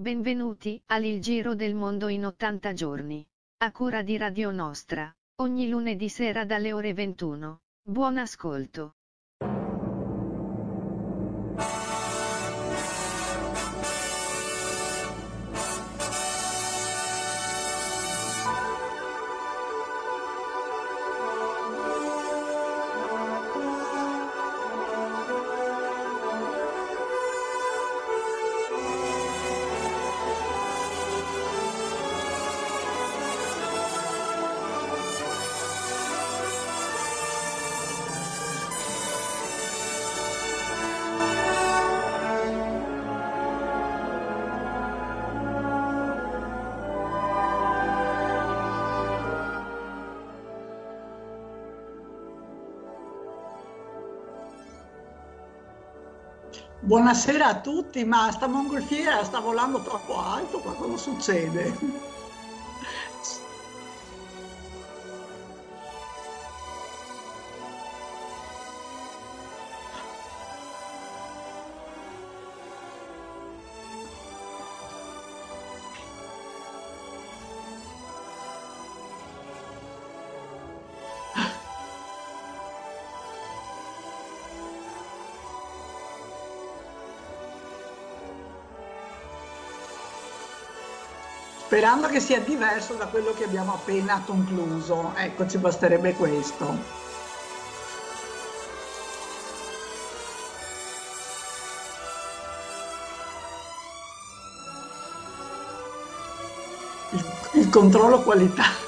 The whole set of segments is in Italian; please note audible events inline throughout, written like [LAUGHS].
Benvenuti al Il Giro del Mondo in 80 giorni. A cura di Radio Nostra, ogni lunedì sera dalle ore 21. Buon ascolto. Buonasera a tutti, ma sta mongolfiera sta volando troppo alto, qualcosa succede? sperando che sia diverso da quello che abbiamo appena concluso. Ecco, ci basterebbe questo. Il, il controllo qualità.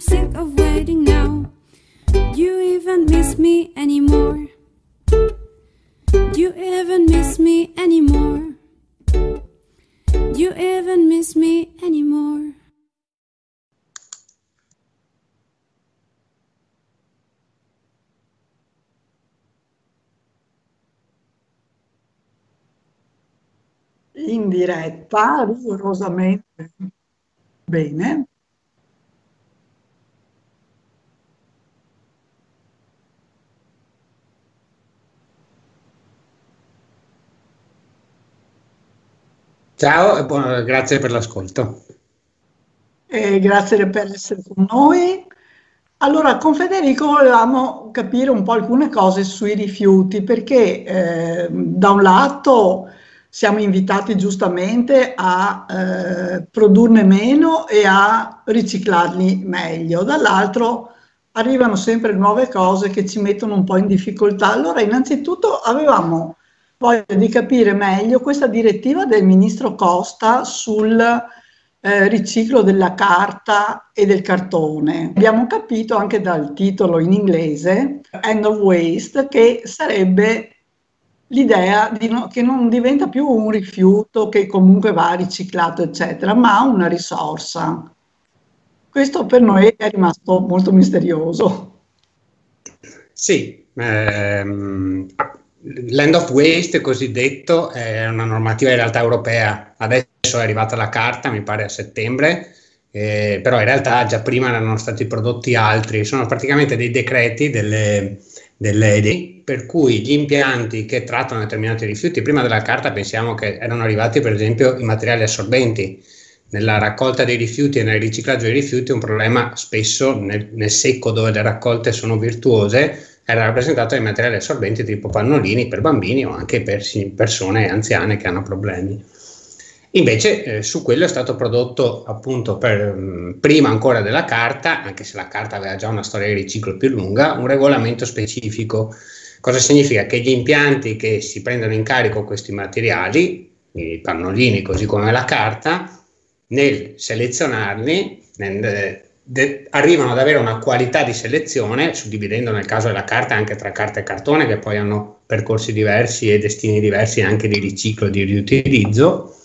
Sick of waiting now. You even miss me anymore. You even miss me anymore. You even miss me anymore. in diretta rigorosamente. Bene. Ciao e buon- grazie per l'ascolto. E grazie per essere con noi. Allora, con Federico volevamo capire un po' alcune cose sui rifiuti, perché eh, da un lato siamo invitati giustamente a eh, produrne meno e a riciclarli meglio, dall'altro arrivano sempre nuove cose che ci mettono un po' in difficoltà. Allora, innanzitutto avevamo voglia di capire meglio questa direttiva del ministro Costa sul eh, riciclo della carta e del cartone. Abbiamo capito anche dal titolo in inglese, End of Waste, che sarebbe l'idea no- che non diventa più un rifiuto che comunque va riciclato, eccetera, ma una risorsa. Questo per noi è rimasto molto misterioso. Sì, ehm, l'end of waste cosiddetto è una normativa in realtà europea, adesso è arrivata la carta, mi pare a settembre, eh, però in realtà già prima erano stati prodotti altri, sono praticamente dei decreti delle, delle, dei- per cui gli impianti che trattano determinati rifiuti, prima della carta pensiamo che erano arrivati per esempio i materiali assorbenti, nella raccolta dei rifiuti e nel riciclaggio dei rifiuti un problema spesso nel, nel secco dove le raccolte sono virtuose era rappresentato dai materiali assorbenti tipo pannolini per bambini o anche per persone anziane che hanno problemi. Invece eh, su quello è stato prodotto appunto per, mh, prima ancora della carta, anche se la carta aveva già una storia di riciclo più lunga, un regolamento specifico. Cosa significa? Che gli impianti che si prendono in carico questi materiali, i pannolini così come la carta, nel selezionarli nel- de- arrivano ad avere una qualità di selezione, suddividendo nel caso della carta anche tra carta e cartone, che poi hanno percorsi diversi e destini diversi anche di riciclo e di riutilizzo.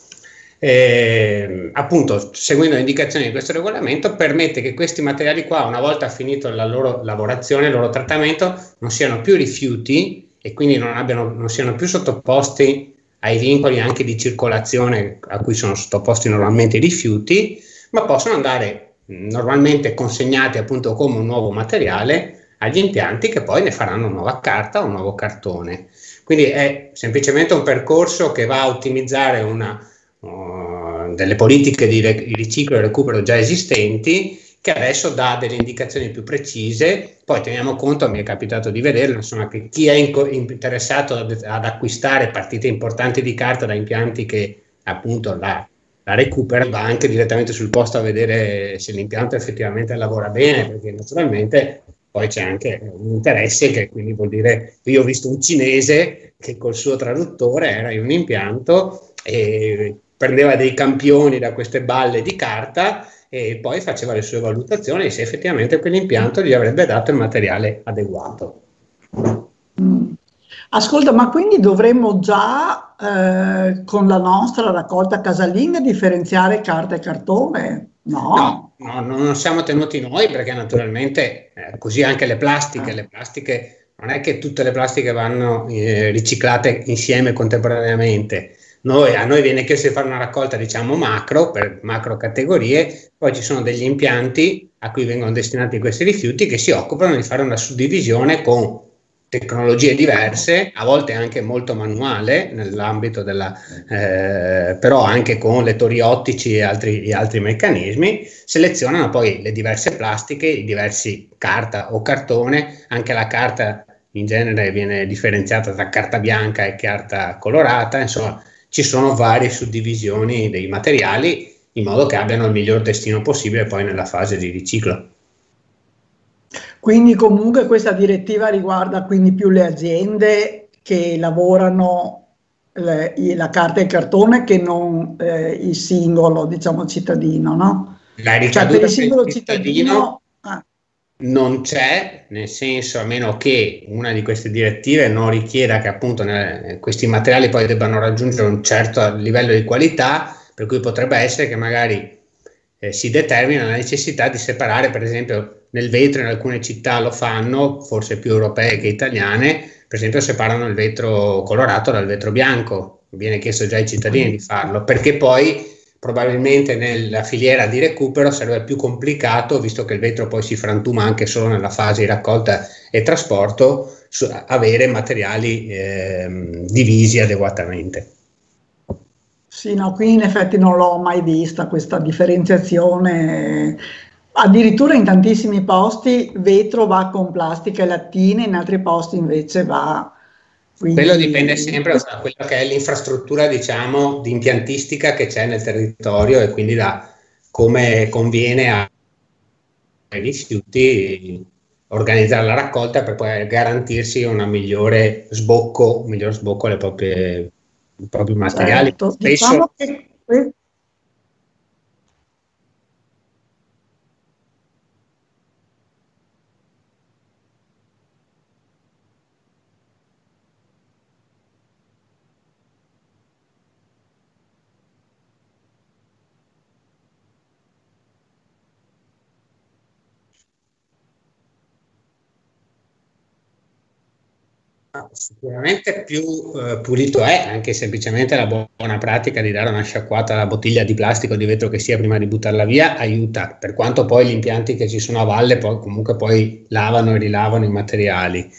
Eh, appunto, seguendo le indicazioni di questo regolamento, permette che questi materiali qua, una volta finito la loro lavorazione, il loro trattamento, non siano più rifiuti e quindi non, abbiano, non siano più sottoposti ai vincoli anche di circolazione a cui sono sottoposti normalmente i rifiuti, ma possono andare normalmente consegnati appunto come un nuovo materiale agli impianti che poi ne faranno nuova carta o un nuovo cartone. Quindi è semplicemente un percorso che va a ottimizzare una, uh, delle politiche di riciclo e recupero già esistenti che adesso dà delle indicazioni più precise. Poi teniamo conto, mi è capitato di vederlo, insomma, che chi è interessato ad, ad acquistare partite importanti di carta da impianti che appunto la, la recupera va anche direttamente sul posto a vedere se l'impianto effettivamente lavora bene, perché naturalmente poi c'è anche un interesse che quindi vuol dire, io ho visto un cinese che col suo traduttore era in un impianto e prendeva dei campioni da queste balle di carta e poi faceva le sue valutazioni se effettivamente quell'impianto gli avrebbe dato il materiale adeguato. Ascolta, ma quindi dovremmo già eh, con la nostra raccolta casalinga differenziare carta e cartone? No. No, no, non siamo tenuti noi perché naturalmente eh, così anche le plastiche, le plastiche non è che tutte le plastiche vanno eh, riciclate insieme contemporaneamente. Noi, a noi viene chiesto di fare una raccolta, diciamo, macro, per macro categorie, poi ci sono degli impianti a cui vengono destinati questi rifiuti che si occupano di fare una suddivisione con tecnologie diverse, a volte anche molto manuale nell'ambito della, eh, però anche con lettori ottici e altri, altri meccanismi, selezionano poi le diverse plastiche, i diversi carta o cartone, anche la carta in genere viene differenziata tra carta bianca e carta colorata, insomma ci sono varie suddivisioni dei materiali in modo che abbiano il miglior destino possibile poi nella fase di riciclo. Quindi comunque questa direttiva riguarda quindi più le aziende che lavorano le- la carta e il cartone che non eh, il singolo, diciamo, cittadino, no? La Cioè per ricaduta il singolo cittadino, cittadino ah, non c'è, nel senso a meno che una di queste direttive non richieda che appunto ne, questi materiali poi debbano raggiungere un certo livello di qualità, per cui potrebbe essere che magari eh, si determina la necessità di separare, per esempio nel vetro in alcune città lo fanno, forse più europee che italiane, per esempio separano il vetro colorato dal vetro bianco, viene chiesto già ai cittadini di farlo, perché poi probabilmente nella filiera di recupero sarebbe più complicato, visto che il vetro poi si frantuma anche solo nella fase di raccolta e trasporto, avere materiali eh, divisi adeguatamente. Sì, no, qui in effetti non l'ho mai vista questa differenziazione. Addirittura in tantissimi posti vetro va con plastica e lattine, in altri posti invece va quindi, Quello dipende sempre da quella che è l'infrastruttura, diciamo, di impiantistica che c'è nel territorio e quindi da come conviene ai rifiuti organizzare la raccolta per poi garantirsi una migliore sbocco, un miglior sbocco alle proprie, ai propri materiali. Certo. Spesso, diciamo che Sicuramente più eh, pulito è anche semplicemente la buona pratica di dare una sciacquata alla bottiglia di plastica o di vetro che sia prima di buttarla via aiuta, per quanto poi gli impianti che ci sono a valle poi, comunque poi lavano e rilavano i materiali.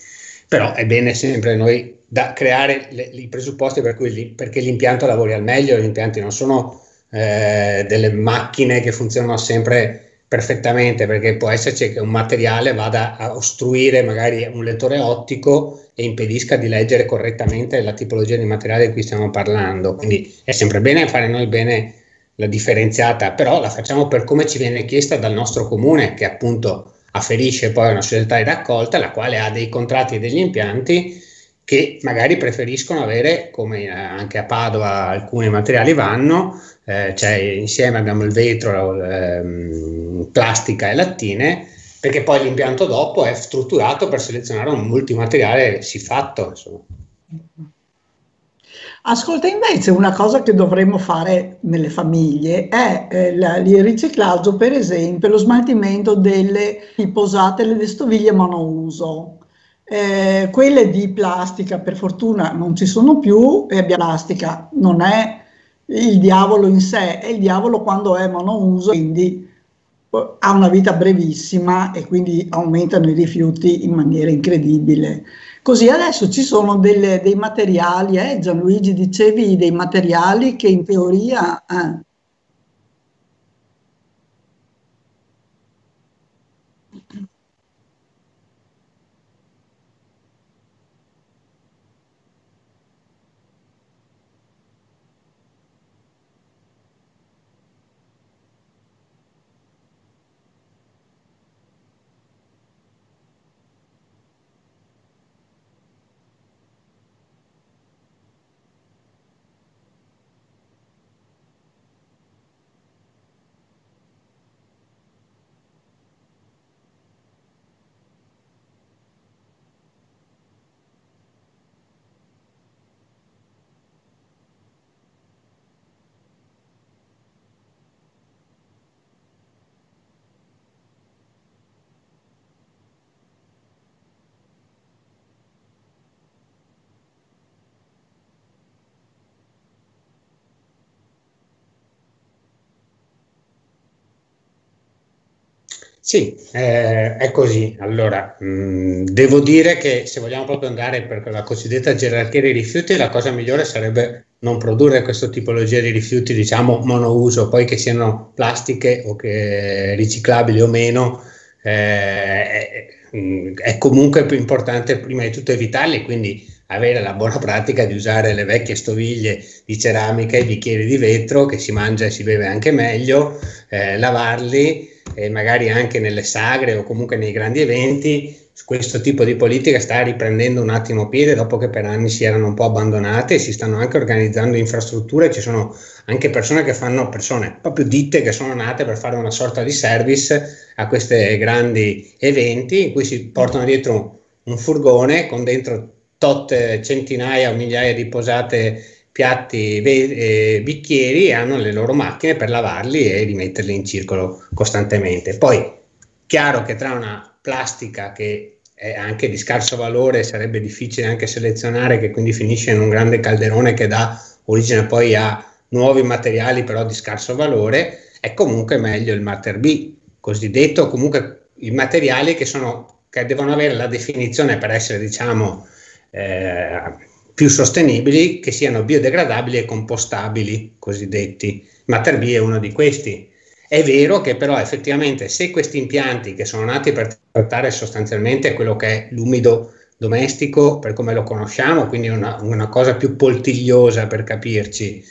Però è bene sempre noi da creare le, i presupposti per cui, perché l'impianto lavori al meglio, gli impianti non sono eh, delle macchine che funzionano sempre perfettamente perché può esserci che un materiale vada a ostruire magari un lettore ottico e impedisca di leggere correttamente la tipologia di materiale di cui stiamo parlando. Quindi è sempre bene fare noi bene la differenziata, però la facciamo per come ci viene chiesta dal nostro comune, che appunto afferisce poi una società di raccolta, la quale ha dei contratti e degli impianti che magari preferiscono avere, come anche a Padova alcuni materiali vanno, eh, cioè insieme abbiamo il vetro, ehm, plastica e lattine, perché poi l'impianto dopo è strutturato per selezionare un multimateriale siffatto. Insomma. Ascolta, invece una cosa che dovremmo fare nelle famiglie è eh, il riciclaggio, per esempio, lo smaltimento delle posate, le stoviglie monouso. Eh, quelle di plastica per fortuna non ci sono più e plastica non è il diavolo in sé, è il diavolo quando è monouso, quindi eh, ha una vita brevissima e quindi aumentano i rifiuti in maniera incredibile. Così adesso ci sono delle, dei materiali, eh, Gianluigi dicevi, dei materiali che in teoria... Eh, Sì, eh, è così. Allora, mh, mm, devo dire che se vogliamo proprio andare per la cosiddetta gerarchia dei rifiuti, la cosa migliore sarebbe non produrre questa tipologia di rifiuti, diciamo, monouso, poi che siano plastiche o che riciclabili o meno, eh, è, è comunque più importante prima di tutto evitarli, quindi avere la buona pratica di usare le vecchie stoviglie di ceramica e bicchieri di vetro che si mangia e si beve anche meglio, eh, lavarli e magari anche nelle sagre o comunque nei grandi eventi questo tipo di politica sta riprendendo un attimo piede dopo che per anni si erano un po' abbandonate e si stanno anche organizzando infrastrutture, ci sono anche persone che fanno, persone, proprio ditte che sono nate per fare una sorta di service a questi grandi eventi in cui si portano dietro un furgone con dentro tot centinaia o migliaia di posate piatti e bicchieri hanno le loro macchine per lavarli e rimetterli in circolo costantemente. Poi, chiaro che tra una plastica che è anche di scarso valore, sarebbe difficile anche selezionare, che quindi finisce in un grande calderone che dà origine poi a nuovi materiali però di scarso valore, è comunque meglio il Matter B, cosiddetto comunque i materiali che, sono, che devono avere la definizione per essere diciamo eh, più sostenibili, che siano biodegradabili e compostabili, cosiddetti. Matter B è uno di questi. È vero che però effettivamente se questi impianti che sono nati per trattare sostanzialmente quello che è l'umido domestico per come lo conosciamo, quindi una, una cosa più poltigliosa per capirci,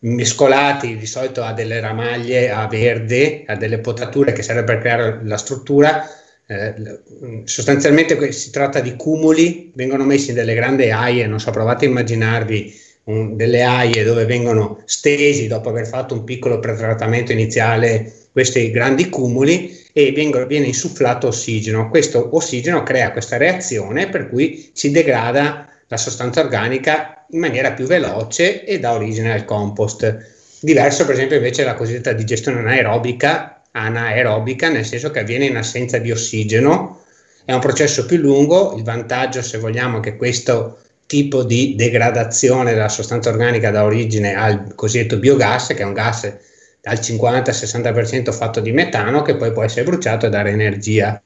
mescolati di solito a delle ramaglie a verde, a delle potature che serve per creare la struttura. Eh, sostanzialmente si tratta di cumuli, vengono messi in delle grandi aie, non so, provate a immaginarvi un, delle aie dove vengono stesi dopo aver fatto un piccolo pretrattamento iniziale questi grandi cumuli e vengono, viene insufflato ossigeno. Questo ossigeno crea questa reazione per cui si degrada la sostanza organica in maniera più veloce e dà origine al compost. Diverso per esempio invece la cosiddetta digestione anaerobica, anaerobica nel senso che avviene in assenza di ossigeno, è un processo più lungo, il vantaggio se vogliamo è che questo tipo di degradazione della sostanza organica dà origine al cosiddetto biogas, che è un gas dal 50-60% fatto di metano che poi può essere bruciato e dare energia.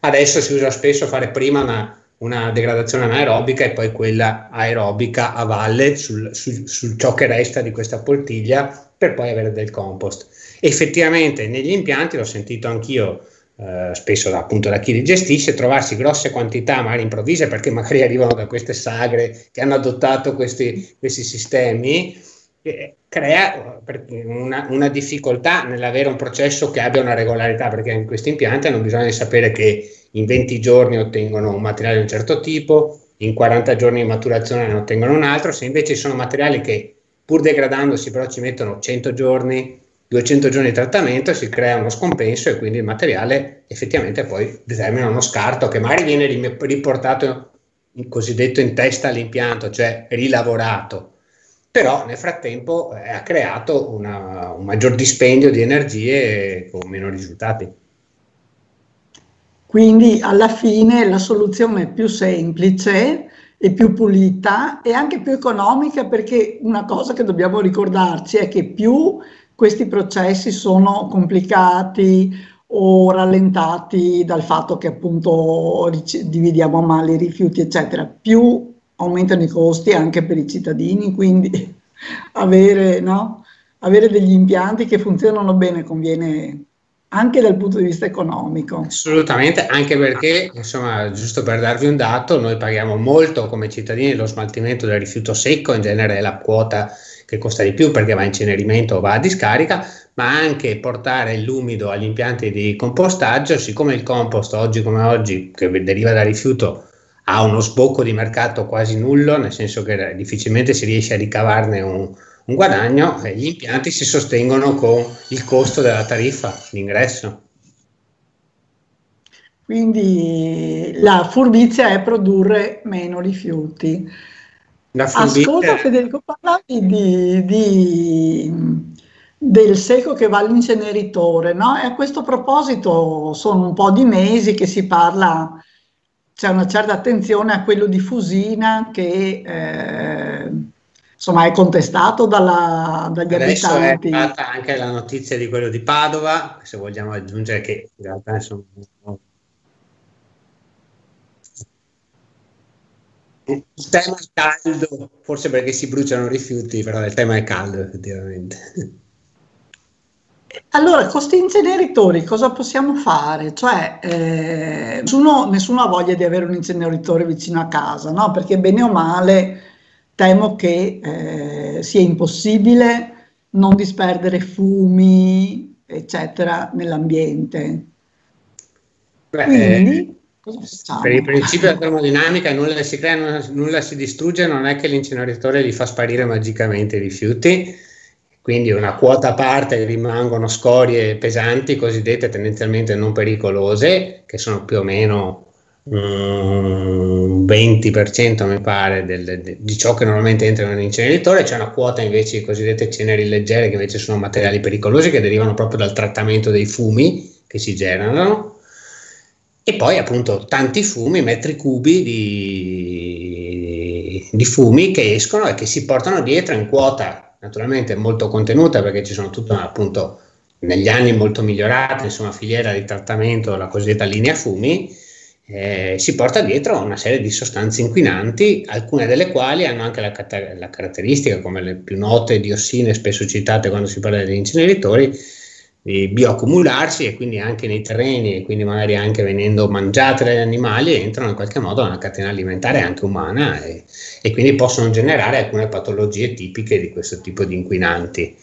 Adesso si usa spesso fare prima una una degradazione anaerobica e poi quella aerobica a valle su ciò che resta di questa poltiglia per poi avere del compost. Effettivamente negli impianti, l'ho sentito anch'io eh, spesso da, appunto da chi li gestisce, trovarsi grosse quantità magari improvvise perché magari [LAUGHS] arrivano da queste sagre che hanno adottato questi, questi sistemi, eh, crea una, una, difficoltà nell'avere un processo che abbia una regolarità perché in questi impianti hanno bisogno di sapere che in 20 giorni ottengono un materiale di un certo tipo, in 40 giorni di maturazione ne ottengono un altro, se invece sono materiali che pur degradandosi però ci mettono 100 giorni, 200 giorni di trattamento, si crea uno scompenso e quindi il materiale effettivamente poi determina uno scarto che magari viene riportato in cosiddetto in testa all'impianto, cioè rilavorato, però nel frattempo eh, ha creato una, un maggior dispendio di energie con meno risultati. Quindi alla fine la soluzione più semplice e più pulita e anche più economica perché una cosa che dobbiamo ricordarci è che più questi processi sono complicati o rallentati dal fatto che appunto dividiamo male i rifiuti eccetera, più aumentano i costi anche per i cittadini, quindi [LAUGHS] avere, no? avere degli impianti che funzionano bene conviene anche dal punto di vista economico. Assolutamente, anche perché, insomma, giusto per darvi un dato, noi paghiamo molto come cittadini lo smaltimento del rifiuto secco, in genere è la quota che costa di più perché va a incenerimento o va a discarica, ma anche portare l'umido agli impianti di compostaggio, siccome il compost oggi come oggi, che deriva dal rifiuto, ha uno sbocco di mercato quasi nullo, nel senso che difficilmente si riesce a ricavarne un, un guadagno e gli impianti si sostengono con il costo della tariffa d'ingresso. Quindi la furbizia è produrre meno rifiuti. Ascolta Federico, parlavi di, di, del secco che va all'inceneritore, no? E a questo proposito sono un po' di mesi che si parla, c'è una certa attenzione a quello di Fusina che... Eh, insomma è contestato dalla, dagli Adesso abitanti. è stata anche la notizia di quello di Padova, se vogliamo aggiungere che in realtà insomma, il tema è caldo, forse perché si bruciano rifiuti, però il tema è caldo effettivamente. Allora, con questi inceneritori cosa possiamo fare? Cioè, eh, nessuno, nessuno, ha voglia di avere un inceneritore vicino a casa, no? Perché bene o male temo che eh, sia impossibile non disperdere fumi, eccetera, nell'ambiente. Beh, Quindi, Per il principio della termodinamica nulla si crea, nulla, nulla si distrugge, non è che l'inceneritore li fa sparire magicamente i rifiuti, quindi una quota a parte rimangono scorie pesanti, cosiddette tendenzialmente non pericolose, che sono più o meno un 20% mi pare del, de, di ciò che normalmente entra in un inceneritore, c'è una quota invece di cosiddette ceneri leggere che invece sono materiali pericolosi che derivano proprio dal trattamento dei fumi che si generano. E poi appunto tanti fumi, metri cubi di, di fumi che escono e che si portano dietro in quota naturalmente molto contenuta perché ci sono tutta appunto negli anni molto migliorate, insomma filiera di trattamento, la cosiddetta linea fumi eh, si porta dietro una serie di sostanze inquinanti, alcune delle quali hanno anche la, la, caratteristica, come le più note diossine, spesso citate quando si parla degli inceneritori, di bioaccumularsi e quindi anche nei terreni e quindi magari anche venendo mangiate dagli animali entrano in qualche modo nella catena alimentare anche umana e, e quindi possono generare alcune patologie tipiche di questo tipo di inquinanti.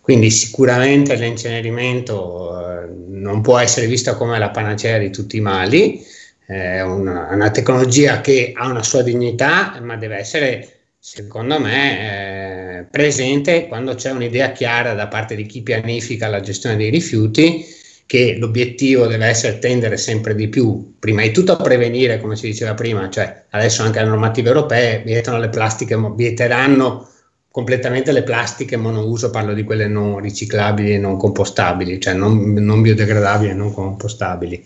Quindi sicuramente l'incenerimento eh, non può essere visto come la panacea di tutti i mali, è una, una, tecnologia che ha una sua dignità, ma deve essere, secondo me, eh, presente quando c'è un'idea chiara da parte di chi pianifica la gestione dei rifiuti che l'obiettivo deve essere tendere sempre di più, prima di tutto a prevenire, come si diceva prima, cioè adesso anche le normative europee vietano le plastiche, vieteranno completamente le plastiche monouso, parlo di quelle non riciclabili e non compostabili, cioè non, non biodegradabili e non compostabili.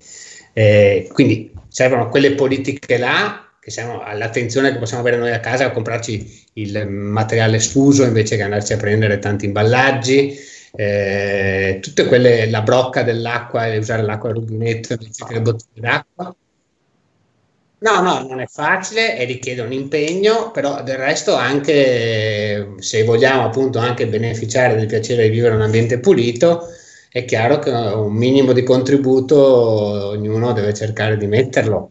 Eh, quindi servono quelle politiche là che servono all'attenzione che possiamo avere noi a casa a comprarci il materiale sfuso invece che andarci a prendere tanti imballaggi, eh, tutte quelle, la brocca dell'acqua e usare l'acqua al rubinetto invece che le bottiglie d'acqua. No, no, non è facile e richiede un impegno, però del resto anche se vogliamo appunto anche beneficiare del piacere di vivere in un ambiente pulito, è chiaro che un minimo di contributo ognuno deve cercare di metterlo.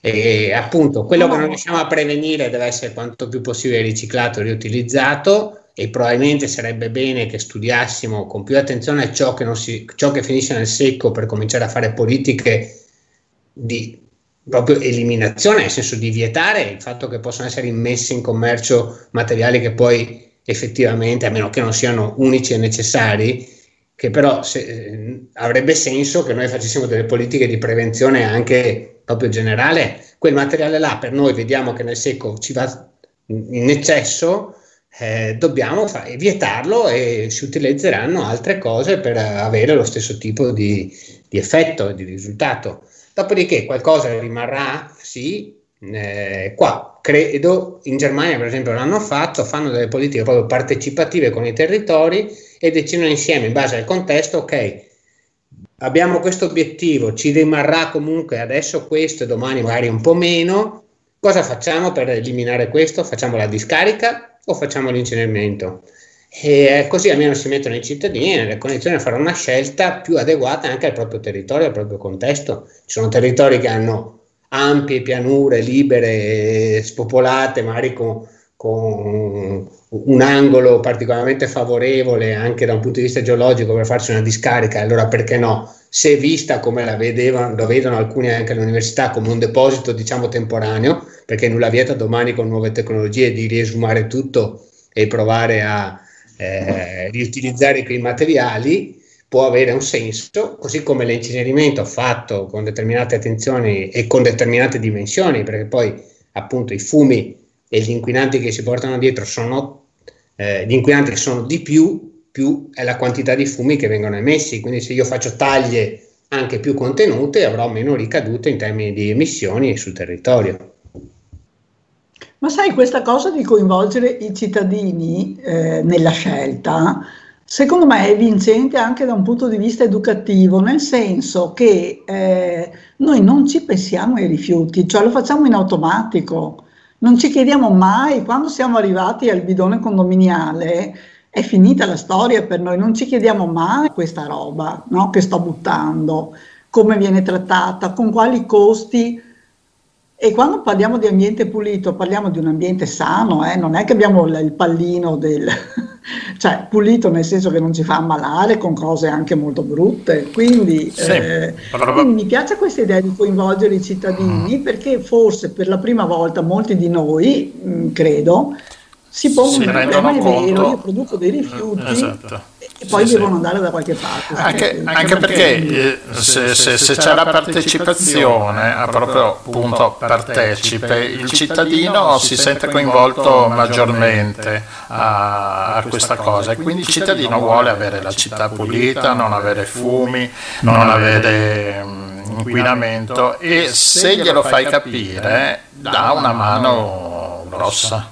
E appunto quello che non riusciamo a prevenire deve essere quanto più possibile riciclato e riutilizzato e probabilmente sarebbe bene che studiassimo con più attenzione ciò che, si, ciò che finisce nel secco per cominciare a fare politiche di proprio eliminazione, nel senso di vietare il fatto che possano essere immessi in commercio materiali che poi effettivamente, a meno che non siano unici e necessari, che però se, eh, avrebbe senso che noi facessimo delle politiche di prevenzione anche proprio generale. Quel materiale là per noi vediamo che nel secco ci va in eccesso, eh, dobbiamo fa- vietarlo e si utilizzeranno altre cose per avere lo stesso tipo di, di effetto, di risultato. Dopodiché qualcosa rimarrà, sì, eh, qua credo in Germania per esempio l'hanno fatto, fanno delle politiche proprio partecipative con i territori e decidono insieme in base al contesto, ok, abbiamo questo obiettivo, ci rimarrà comunque adesso questo e domani magari un po' meno, cosa facciamo per eliminare questo? Facciamo la discarica o facciamo l'incenerimento? E così almeno si mettono i cittadini nelle condizioni di fare una scelta più adeguata anche al proprio territorio, al proprio contesto. Ci sono territori che hanno ampie pianure libere, spopolate, magari con, con un angolo particolarmente favorevole anche da un punto di vista geologico per farsi una discarica, allora perché no? Se vista come la vedevano, lo vedono alcuni anche all'università come un deposito diciamo temporaneo, perché nulla vieta domani con nuove tecnologie di riesumare tutto e provare a eh, riutilizzare quei materiali, può avere un senso, così come l'incenerimento fatto con determinate attenzioni e con determinate dimensioni, perché poi appunto i fumi e gli inquinanti che si portano dietro sono, eh, gli inquinanti sono di più, più è la quantità di fumi che vengono emessi, quindi se io faccio taglie anche più contenute avrò meno ricadute in termini di emissioni sul territorio. Ma sai, questa cosa di coinvolgere i cittadini eh, nella scelta Secondo me è vincente anche da un punto di vista educativo, nel senso che eh, noi non ci pensiamo ai rifiuti, cioè lo facciamo in automatico, non ci chiediamo mai, quando siamo arrivati al bidone condominiale, è finita la storia per noi, non ci chiediamo mai questa roba no, che sto buttando, come viene trattata, con quali costi. E quando parliamo di ambiente pulito, parliamo di un ambiente sano, eh? non è che abbiamo il pallino del, cioè pulito nel senso che non ci fa ammalare con cose anche molto brutte. Quindi, Sì, eh, quindi mi piace questa idea di coinvolgere i cittadini Mm. perché forse per la prima volta molti di noi, mh, credo, si pongono Si problema, è vero, conto- io produco dei rifiuti Esatto. e poi Sì, devono sì. andare da qualche parte. Anche, anche perché eh, se, se- se c'è la partecipazione, a proprio appunto partecipe, il cittadino si sente coinvolto maggiormente a, a questa cosa e quindi il cittadino vuole avere la città pulita, non avere fumi, non avere mm, inquinamento e se glielo fai capire dà una mano grossa.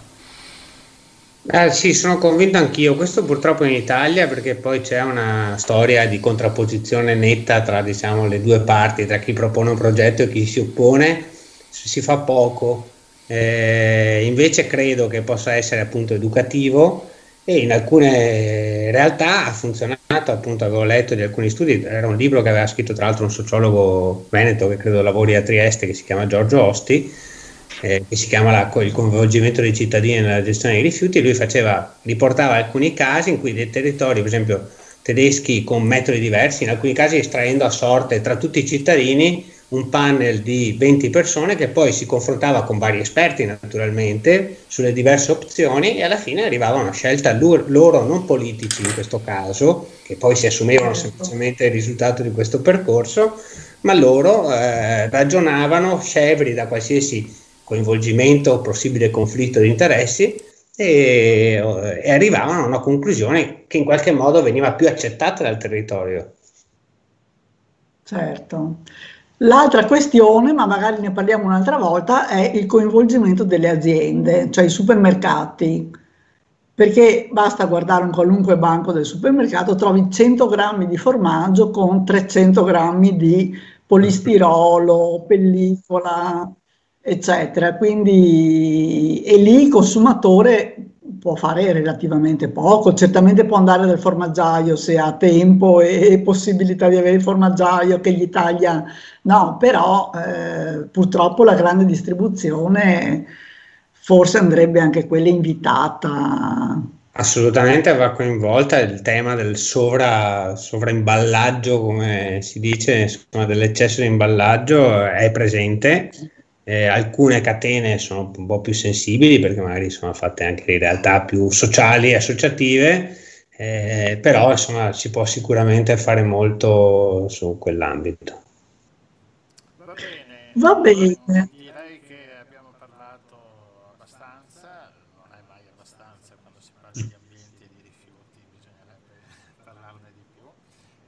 Eh, sì, sono convinto anch'io. Questo purtroppo in Italia perché poi c'è una storia di contrapposizione netta tra diciamo, le due parti, tra chi propone un progetto e chi si oppone. Si fa poco. Eh, invece credo che possa essere appunto educativo e in alcune realtà ha funzionato. Appunto, avevo letto di alcuni studi. Era un libro che aveva scritto tra l'altro un sociologo veneto che credo lavori a Trieste che si chiama Giorgio Osti eh, che si chiama la- il coinvolgimento dei cittadini nella gestione dei rifiuti, lui faceva, riportava alcuni casi in cui dei territori, per esempio tedeschi con metodi diversi, in alcuni casi estraendo a sorte tra tutti i cittadini un panel di 20 persone che poi si confrontava con vari esperti naturalmente sulle diverse opzioni e alla fine arrivava a una scelta loro, loro non politici in questo caso, che poi si assumevano semplicemente il risultato di questo percorso, ma loro eh, ragionavano scevri da qualsiasi coinvolgimento o possibile conflitto di interessi e, e arrivavano a una conclusione che in qualche modo veniva più accettata dal territorio. Certo. L'altra questione, ma magari ne parliamo un'altra volta, è il coinvolgimento delle aziende, cioè i supermercati, perché basta guardare un qualunque banco del supermercato, trovi 100 grammi di formaggio con 300 grammi di polistirolo, pellicola, eccetera. Quindi, e lì il consumatore può fare relativamente poco, certamente può andare dal formaggiaio se ha tempo e possibilità di avere il formaggio che gli taglia, no, però eh, purtroppo la grande distribuzione forse andrebbe anche quella invitata. Assolutamente va coinvolta il tema del sovra, sovraimballaggio, come si dice, insomma, dell'eccesso di imballaggio è presente. Eh, alcune catene sono un po' più sensibili perché magari sono fatte anche in realtà più sociali e associative, eh, però insomma si può sicuramente fare molto su quell'ambito. Va bene. Va bene. Direi che abbiamo parlato abbastanza, non è mai abbastanza quando si parla di ambienti e di rifiuti, bisognerebbe parlarne di più,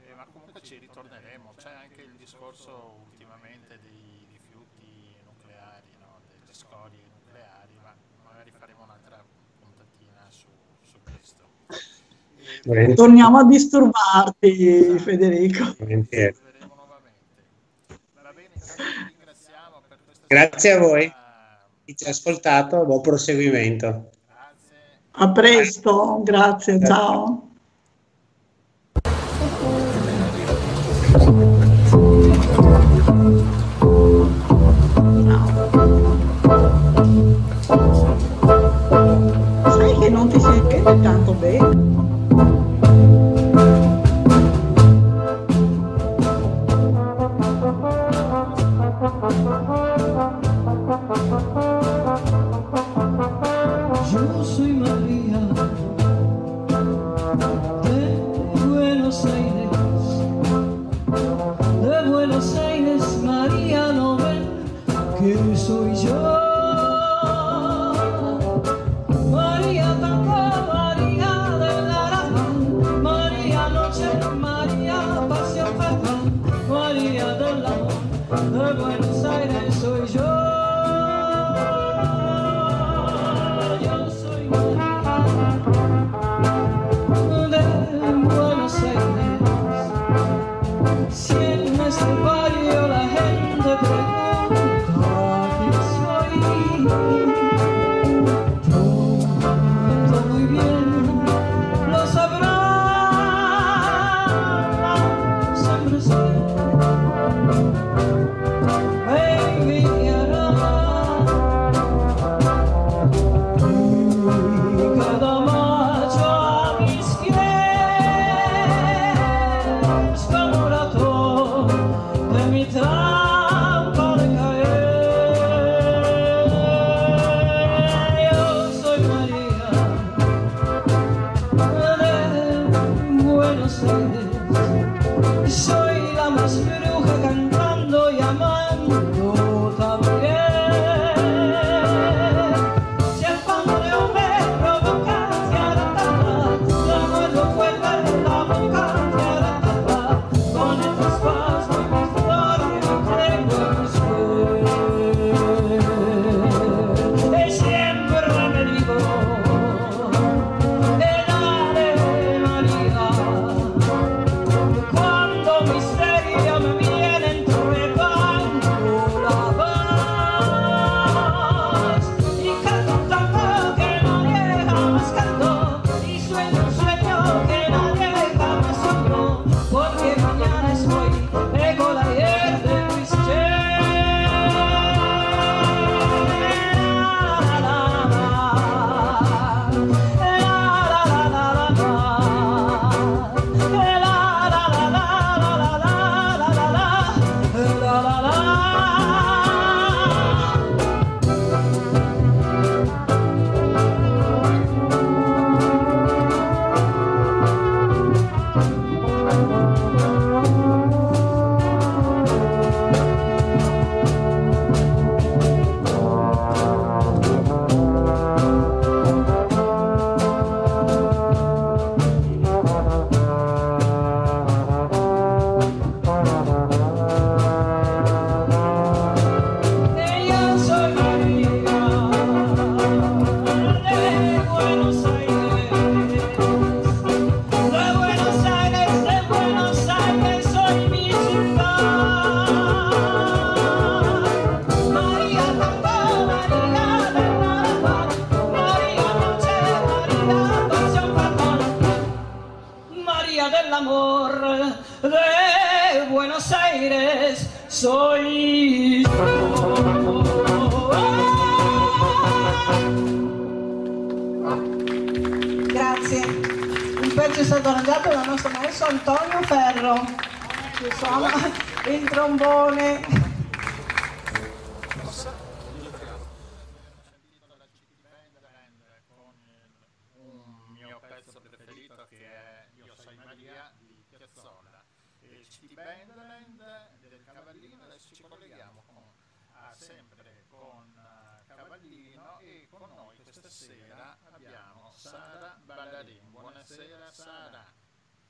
Eh, ma comunque ci ritorneremo. C'è anche il discorso ultimamente dei rifiuti nucleari, no? delle scorie nucleari, ma magari faremo un'altra puntatina su, su questo. E Torniamo a disturbarti, Federico. Volentieri. ci vedremo nuovamente. Va bene, intanto ti ringraziamo per questa Grazie a voi. Chi ci ha ascoltato, buon proseguimento. Grazie. A presto, grazie, ciao.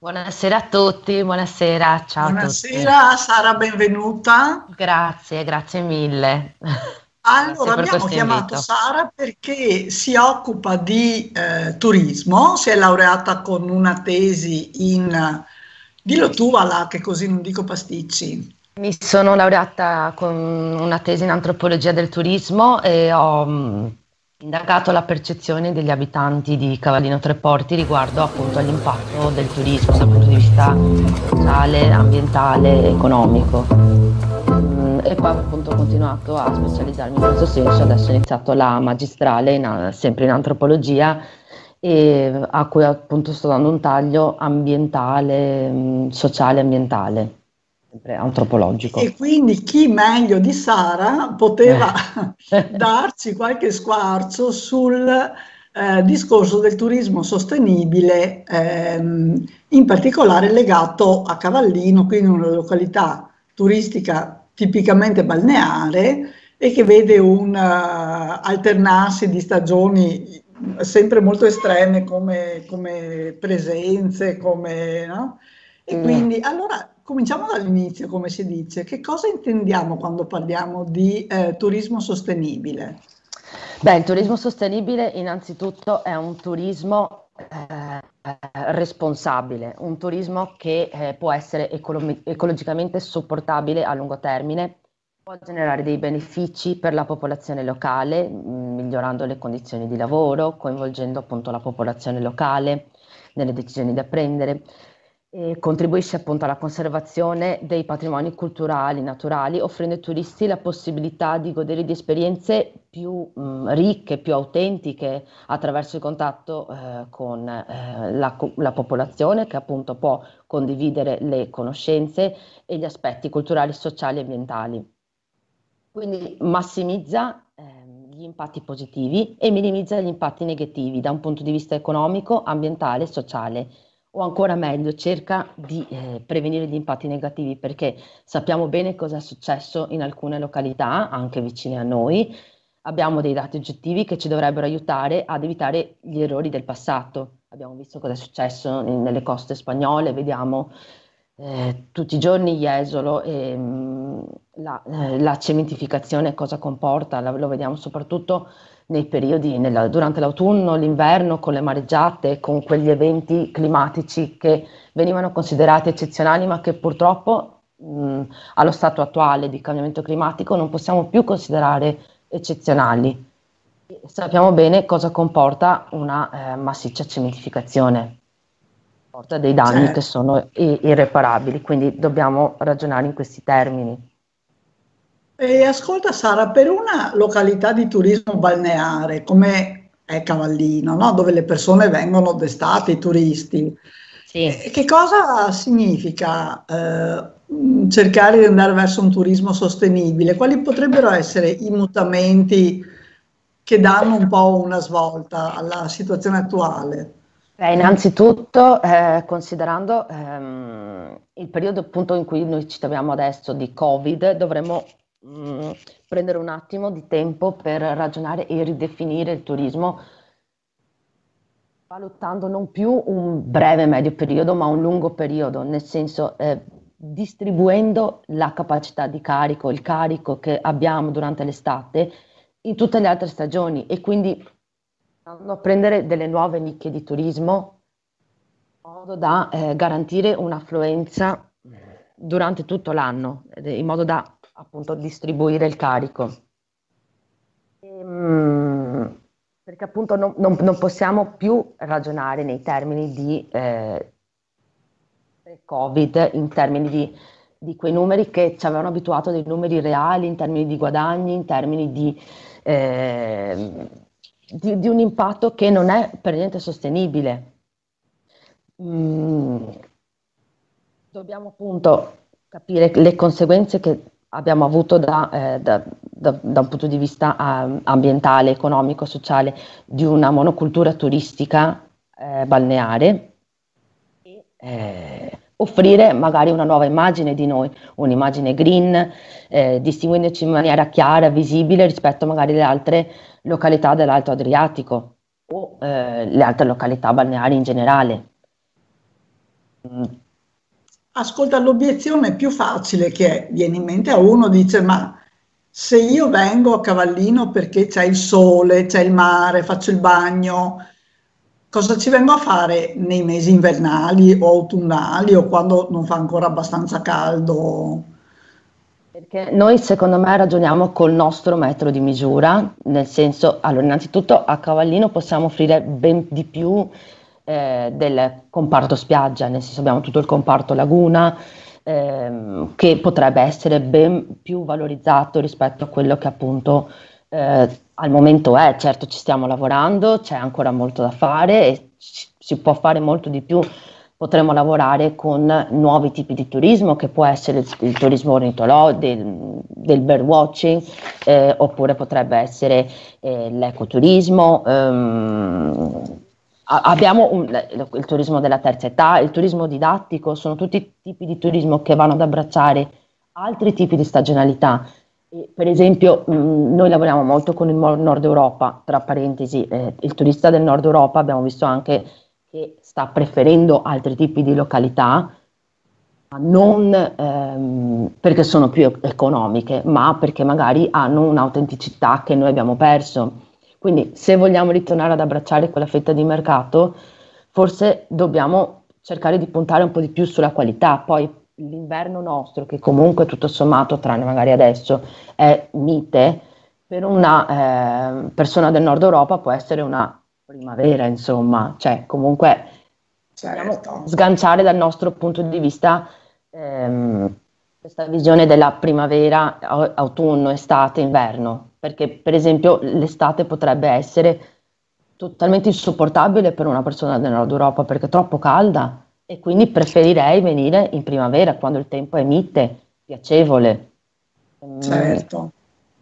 Buonasera a tutti, buonasera, ciao Buonasera Sara, benvenuta. a. Grazie, grazie mille. Allora, Grazie abbiamo chiamato invito. Sara perché si occupa di eh, turismo, si è laureata con una tesi in... Dillo tu, Ala, che così non dico pasticci. Mi sono laureata con una tesi in antropologia del turismo e ho mh, indagato la percezione degli abitanti di Cavallino Treporti riguardo appunto all'impatto del turismo dal punto di vista sociale, ambientale, economico. Mm, E poi appunto ho continuato a specializzarmi in questo senso, adesso ho iniziato la magistrale in- sempre in antropologia e a cui appunto sto dando un taglio ambientale, mh, sociale e ambientale, sempre antropologico. E quindi chi meglio di Sara poteva [LAUGHS] darci qualche squarcio sul eh, discorso del turismo sostenibile, ehm, in particolare legato a Cavallino, quindi una località turistica tipicamente balneare e che vede un eh, alternarsi di stagioni sempre molto estreme come, come presenze, come, no? E Mm. quindi allora cominciamo dall'inizio, come si dice. Che cosa intendiamo quando parliamo di eh, turismo sostenibile? Beh, il turismo sostenibile innanzitutto è un turismo eh, responsabile, un turismo che eh, può essere ecolo- ecologicamente sopportabile a lungo termine, può generare dei benefici per la popolazione locale, mh, migliorando le condizioni di lavoro, coinvolgendo appunto la popolazione locale nelle decisioni da prendere e contribuisce appunto alla conservazione dei patrimoni culturali, naturali, offrendo ai turisti la possibilità di godere di esperienze più mh, ricche, più autentiche attraverso il contatto eh, con eh, la, la popolazione che appunto può condividere le conoscenze e gli aspetti culturali, sociali e ambientali. Quindi massimizza ehm, gli impatti positivi e minimizza gli impatti negativi da un punto di vista economico, ambientale e sociale o ancora meglio, cerca di eh, prevenire gli impatti negativi perché sappiamo bene cosa è successo in alcune località, anche vicine a noi. Abbiamo dei dati oggettivi che ci dovrebbero aiutare ad evitare gli errori del passato. Abbiamo visto cosa è successo nelle coste spagnole, vediamo eh, tutti i giorni Jesolo e mh, la, eh, la cementificazione cosa comporta, la- lo vediamo soprattutto nei periodi, nella- durante l'autunno, l'inverno, con le mareggiate, con quegli eventi climatici che venivano considerati eccezionali, ma che purtroppo mh, allo stato attuale di cambiamento climatico non possiamo più considerare eccezionali. Sappiamo bene cosa comporta una eh, massiccia cementificazione, porta dei danni Certo. che sono irreparabili, quindi dobbiamo ragionare in questi termini. E ascolta Sara, per una località di turismo balneare come è Cavallino, no? Dove le persone vengono d'estate, i turisti, Sì. che cosa significa eh, cercare di andare verso un turismo sostenibile? Quali potrebbero essere i mutamenti che danno un po' una svolta alla situazione attuale? Beh, innanzitutto, eh, considerando ehm, il periodo appunto in cui noi ci troviamo adesso di Covid, dovremmo mh, prendere un attimo di tempo per ragionare e ridefinire il turismo, valutando non più un breve medio periodo, ma un lungo periodo, nel senso eh, distribuendo la capacità di carico, il carico che abbiamo durante l'estate in tutte le altre stagioni e quindi andando a prendere delle nuove nicchie di turismo in modo da eh, garantire un'affluenza durante tutto l'anno, è in modo da appunto distribuire il carico. Ehm, perché appunto non, non- non possiamo più ragionare nei termini di eh, Covid, in termini di di quei numeri che ci avevano abituato dei numeri reali in termini di guadagni, in termini di, eh, di, di un impatto che non è per niente sostenibile. Mm, dobbiamo appunto capire le conseguenze che abbiamo avuto da, eh, da, da, da un punto di vista eh, ambientale, economico, sociale di una monocultura turistica eh, balneare e eh, offrire magari una nuova immagine di noi, un'immagine green, eh, distinguendoci in maniera chiara, visibile rispetto magari alle altre località dell'Alto Adriatico o eh, le altre località balneari in generale. Ascolta, l'obiezione più facile che viene in mente a uno dice, ma se io vengo a Cavallino perché c'è il sole, c'è il mare, faccio il bagno, cosa ci vengo a fare nei mesi invernali o autunnali o quando non fa ancora abbastanza caldo? Perché noi secondo me ragioniamo col nostro metro di misura, nel senso, allora innanzitutto a Cavallino possiamo offrire ben di più eh, del comparto spiaggia, nel senso abbiamo tutto il comparto laguna ehm, che potrebbe essere ben più valorizzato rispetto a quello che appunto eh, al momento è. Certo ci stiamo lavorando, c'è ancora molto da fare e si può fare molto di più. Potremmo lavorare con nuovi tipi di turismo, che può essere il, il turismo ornitologico, del, del birdwatching, eh, oppure potrebbe essere eh, l'ecoturismo. Ehm, abbiamo un, il turismo della terza età, il turismo didattico, sono tutti tipi di turismo che vanno ad abbracciare altri tipi di stagionalità. E, per esempio, mh, noi lavoriamo molto con il Nord Europa, tra parentesi, eh, il turista del Nord Europa abbiamo visto anche che sta preferendo altri tipi di località, non ehm, perché sono più economiche, ma perché magari hanno un'autenticità che noi abbiamo perso. Quindi se vogliamo ritornare ad abbracciare quella fetta di mercato, forse dobbiamo cercare di puntare un po' di più sulla qualità. Poi l'inverno nostro, che comunque tutto sommato, tranne magari adesso, è mite, per una eh, persona del nord Europa può essere una primavera, insomma, cioè comunque certo. sganciare dal nostro punto di vista ehm, questa visione della primavera, autunno, estate, inverno perché per esempio l'estate potrebbe essere totalmente insopportabile per una persona del nord Europa perché è troppo calda e quindi preferirei venire in primavera quando il tempo è mite, piacevole. Certo.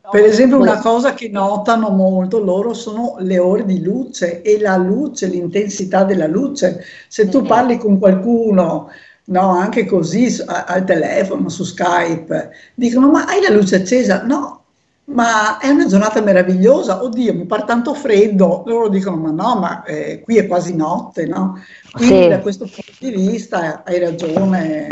Per esempio una cosa che notano molto loro sono le ore di luce e la luce, l'intensità della luce. Se tu parli con qualcuno, no, anche così al telefono, su Skype, dicono ma hai la luce accesa? No, ma è una giornata meravigliosa, oddio mi pare tanto freddo, loro dicono ma no, ma eh, qui è quasi notte, no? Quindi Sì. da questo punto di vista hai ragione,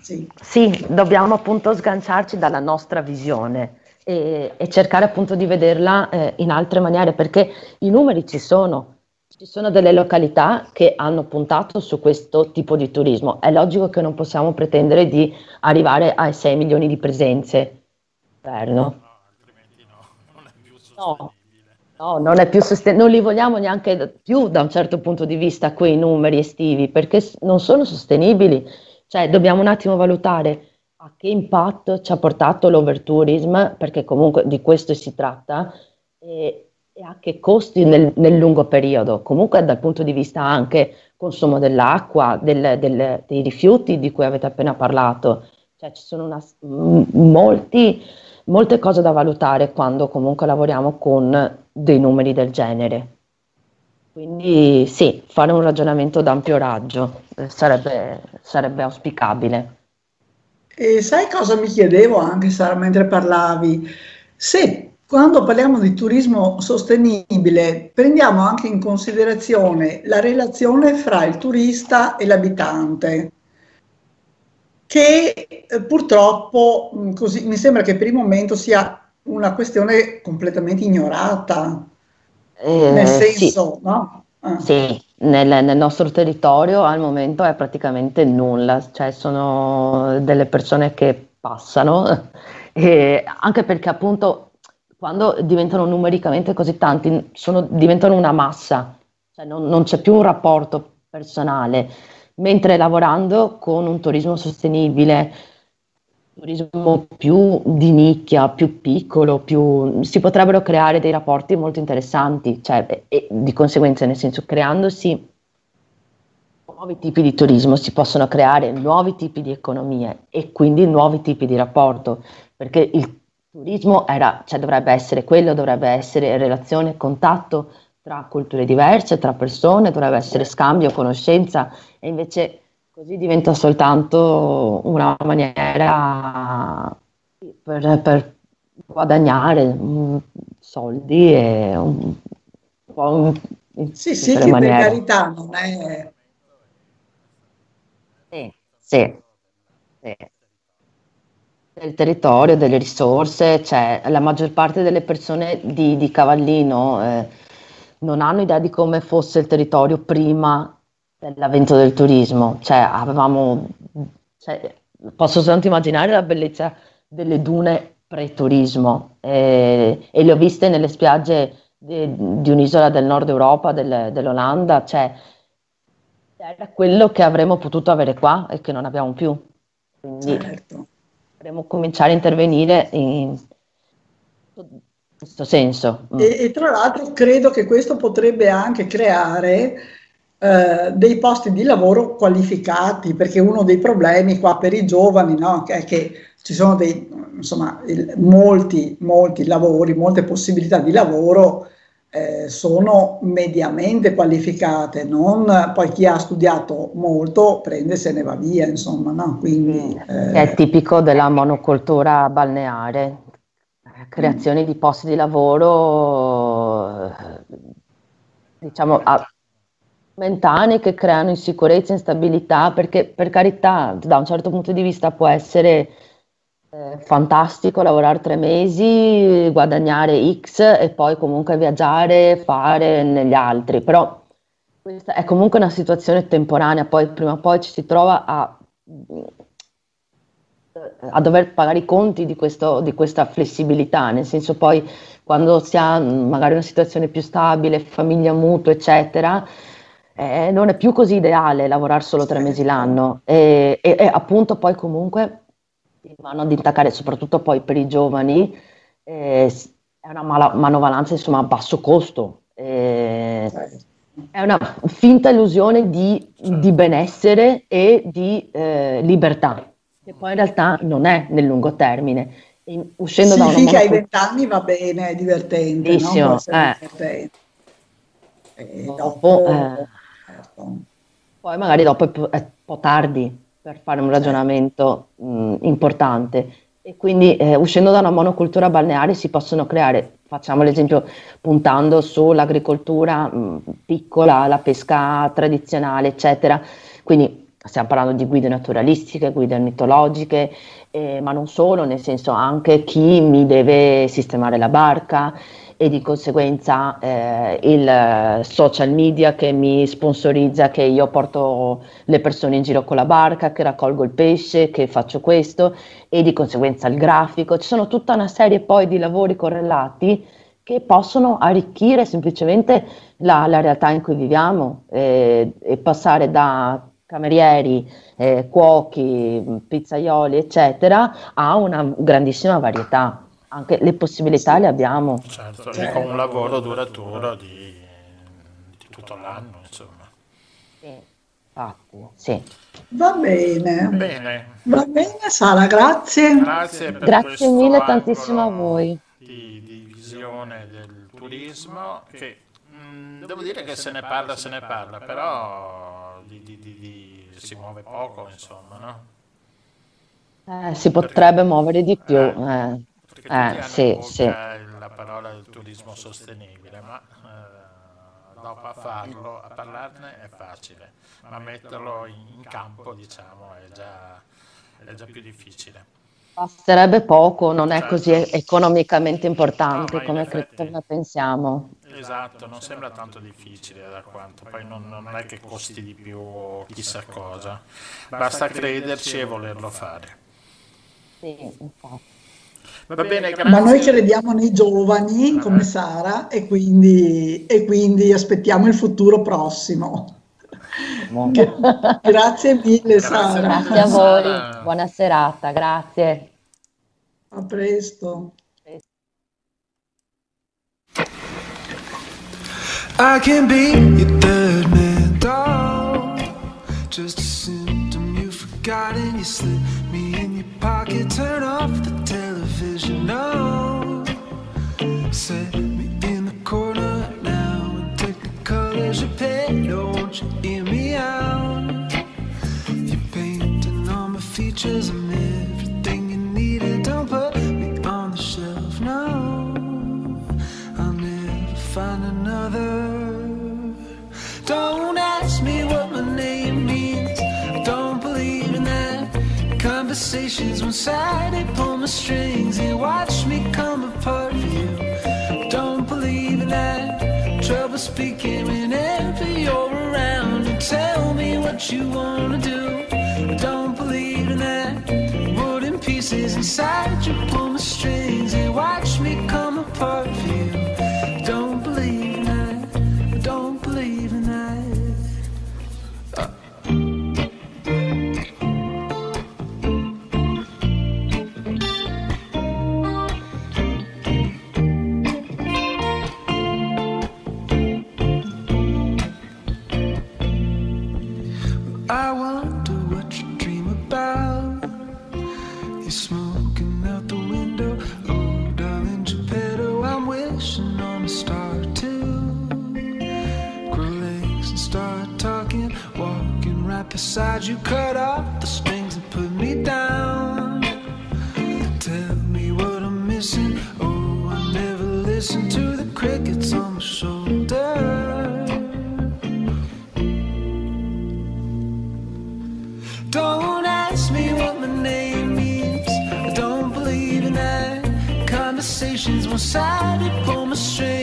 sì. Sì, dobbiamo appunto sganciarci dalla nostra visione e, e cercare appunto di vederla eh, in altre maniere, perché i numeri ci sono. Ci sono delle località che hanno puntato su questo tipo di turismo. È logico che non possiamo pretendere di arrivare ai 6 milioni di presenze inverno. No, no, non è più sosten- non li vogliamo neanche più da un certo punto di vista quei numeri estivi, perché non sono sostenibili. Cioè, dobbiamo un attimo valutare a che impatto ci ha portato l'overtourism, perché comunque di questo si tratta, e, e a che costi nel, nel lungo periodo. Comunque dal punto di vista anche consumo dell'acqua, del- del- dei rifiuti di cui avete appena parlato. Cioè, ci sono una m- molti molte cose da valutare quando comunque lavoriamo con dei numeri del genere. Quindi sì, fare un ragionamento d'ampio raggio eh, sarebbe, sarebbe auspicabile. E sai cosa mi chiedevo anche Sara mentre parlavi? Se quando parliamo di turismo sostenibile prendiamo anche in considerazione la relazione fra il turista e l'abitante, che eh, purtroppo mh, così, mi sembra che per il momento sia una questione completamente ignorata, Eh, nel sì, senso, no? Ah. sì, nel, nel nostro territorio al momento è praticamente nulla, cioè sono delle persone che passano, [LAUGHS] e anche perché appunto quando diventano numericamente così tanti sono- diventano una massa, cioè non, non c'è più un rapporto personale, mentre lavorando con un turismo sostenibile turismo più di nicchia, più piccolo, più... si potrebbero creare dei rapporti molto interessanti, cioè, e, e di conseguenza, nel senso, creandosi nuovi tipi di turismo, si possono creare nuovi tipi di economie e quindi nuovi tipi di rapporto, perché il turismo era, cioè, dovrebbe essere quello, dovrebbe essere relazione, contatto tra culture diverse, tra persone, dovrebbe essere scambio, conoscenza, e invece così diventa soltanto una maniera per, per guadagnare mm, soldi e un po' in Sì, sì, che per maniere. carità non è... Sì, sì, sì. Del territorio, delle risorse, cioè la maggior parte delle persone di, di Cavallino eh, non hanno idea di come fosse il territorio prima dell'avvento del turismo, cioè avevamo, cioè, posso soltanto immaginare la bellezza delle dune pre-turismo eh, e le ho viste nelle spiagge di, di un'isola del nord Europa, del- dell'Olanda, cioè era quello che avremmo potuto avere qua e che non abbiamo più. Quindi Certo. dovremmo cominciare a intervenire in questo senso. Mm. E, e tra l'altro credo che questo potrebbe anche creare eh, dei posti di lavoro qualificati, perché uno dei problemi qua per i giovani, no, è che ci sono dei, insomma, il- molti, molti lavori, molte possibilità di lavoro eh, sono mediamente qualificate, non poi chi ha studiato molto prende e se ne va via, insomma, no? Quindi, che è eh, tipico della monocultura balneare, creazione di posti di lavoro, eh, diciamo, a- momentanei che creano insicurezza, instabilità, perché per carità, da un certo punto di vista può essere eh, fantastico lavorare tre mesi, guadagnare X e poi comunque viaggiare, fare negli altri, però questa è comunque una situazione temporanea, poi prima o poi ci si trova a a dover pagare i conti di questo- di questa flessibilità, nel senso poi quando si ha mh, magari una situazione più stabile, famiglia mutua, eccetera, eh, non è più così ideale lavorare solo tre mesi l'anno. E, e- e appunto poi comunque vanno ad intaccare, soprattutto poi per i giovani, eh, è una mala- manovalanza insomma a basso costo. eh, è una finta illusione di, di benessere e di eh, libertà, che poi in realtà non è nel lungo termine. In- uscendo da sì, una finché hai monocul- vent'anni va bene, è divertente, no? Eh. divertente. E Dopo, dopo, eh. certo. Poi magari dopo è, un po' tardi per fare un ragionamento mh, importante e quindi eh, uscendo da una monocultura balneare si possono creare, facciamo l'esempio puntando sull'agricoltura mh, piccola, la pesca tradizionale, eccetera. Quindi stiamo parlando di guide naturalistiche, guide mitologiche, eh, ma non solo, nel senso anche chi mi deve sistemare la barca e di conseguenza eh, il social media che mi sponsorizza che io porto le persone in giro con la barca, che raccolgo il pesce, che faccio questo e di conseguenza il grafico. Ci sono tutta una serie poi di lavori correlati che possono arricchire semplicemente la, la realtà in cui viviamo eh, e passare da camerieri, eh, cuochi, pizzaioli, eccetera, a una grandissima varietà. Anche le possibilità le abbiamo. Certo, con un lavoro duraturo di, di tutto l'anno, insomma. Sì, infatti, sì. Va bene, Bene, va bene Sara, grazie. grazie per Grazie mille tantissimo a voi. Di, di visione del turismo che mh, devo dire che se ne parla, se ne parla, però di- di- di- di- si muove poco, insomma, no? Eh, si potrebbe muovere di più. Eh. eh. Perché Eh, sì, sì. la parola del turismo sostenibile, ma eh, dopo a farlo, a parlarne è facile, ma metterlo in, in campo, diciamo, è già, è già più difficile. Basterebbe poco, non è Certo. così economicamente No, importante in come effetti- la pensiamo. Esatto, non sembra tanto difficile da quanto, poi non, non è che costi di più chissà cosa, basta crederci e volerlo fare. Sì, infatti. Va bene, grazie. Ma noi crediamo nei giovani come Sara e quindi, e quindi aspettiamo il futuro prossimo. Grazie mille Sara. Grazie a voi, buona serata, grazie. A presto. I can be your third man dog. Just a symptom you've forgotten. You slip me in your pocket, turn off the television. No, set me in the corner now and take the colors you paint. No, won't you hear me out? You're painting on my features. I'm everything you needed. Don't put me on the shelf. No, I'll never find another. Name means. I don't believe in that. Conversations one sided, pull my strings and watch me come apart for you. Don't believe in that. Trouble speaking whenever you're around and tell me what you wanna do. I don't believe in that. Wooden pieces inside you, pull my strings you. Cut off the strings and put me down. Tell me what I'm missing. Oh, I never listen to the crickets on my shoulder. Don't ask me what my name means. I don't believe in that. Conversations one sided, pull my strings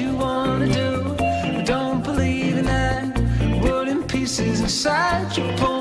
you wanna do. I don't believe in that. Wooden pieces inside your pull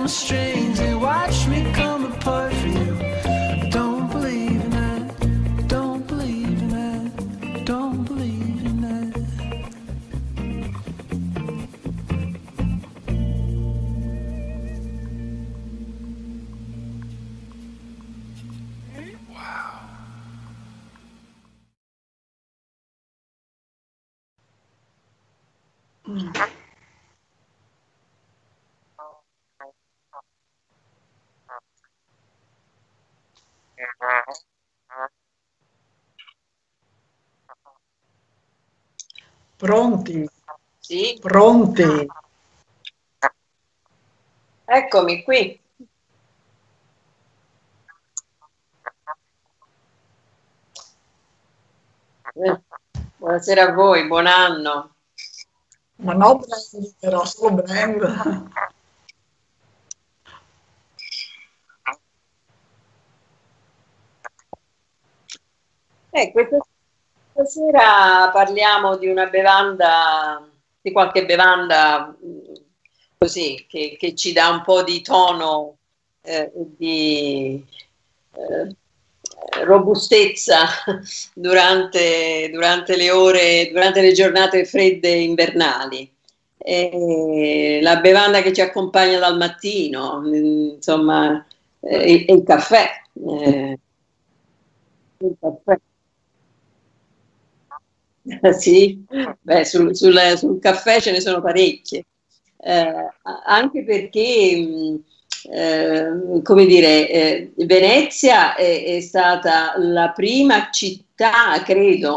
Pronti? Sì, Pronti? eccomi qui. Eh, Buonasera a voi, buon anno. Ma no brand, però solo brand. Eh, questa stasera parliamo di una bevanda, di qualche bevanda mh, così che, che ci dà un po' di tono eh, e di eh, robustezza [LAUGHS] durante, durante le ore, durante le giornate fredde invernali. E la bevanda che ci accompagna dal mattino, mh, insomma, eh, è il caffè. eh, il caffè. [LAUGHS] Sì, beh, sul, sul- sul caffè ce ne sono parecchie, Eh, anche perché, mh, eh, come dire, eh, Venezia è, è stata la prima città, credo,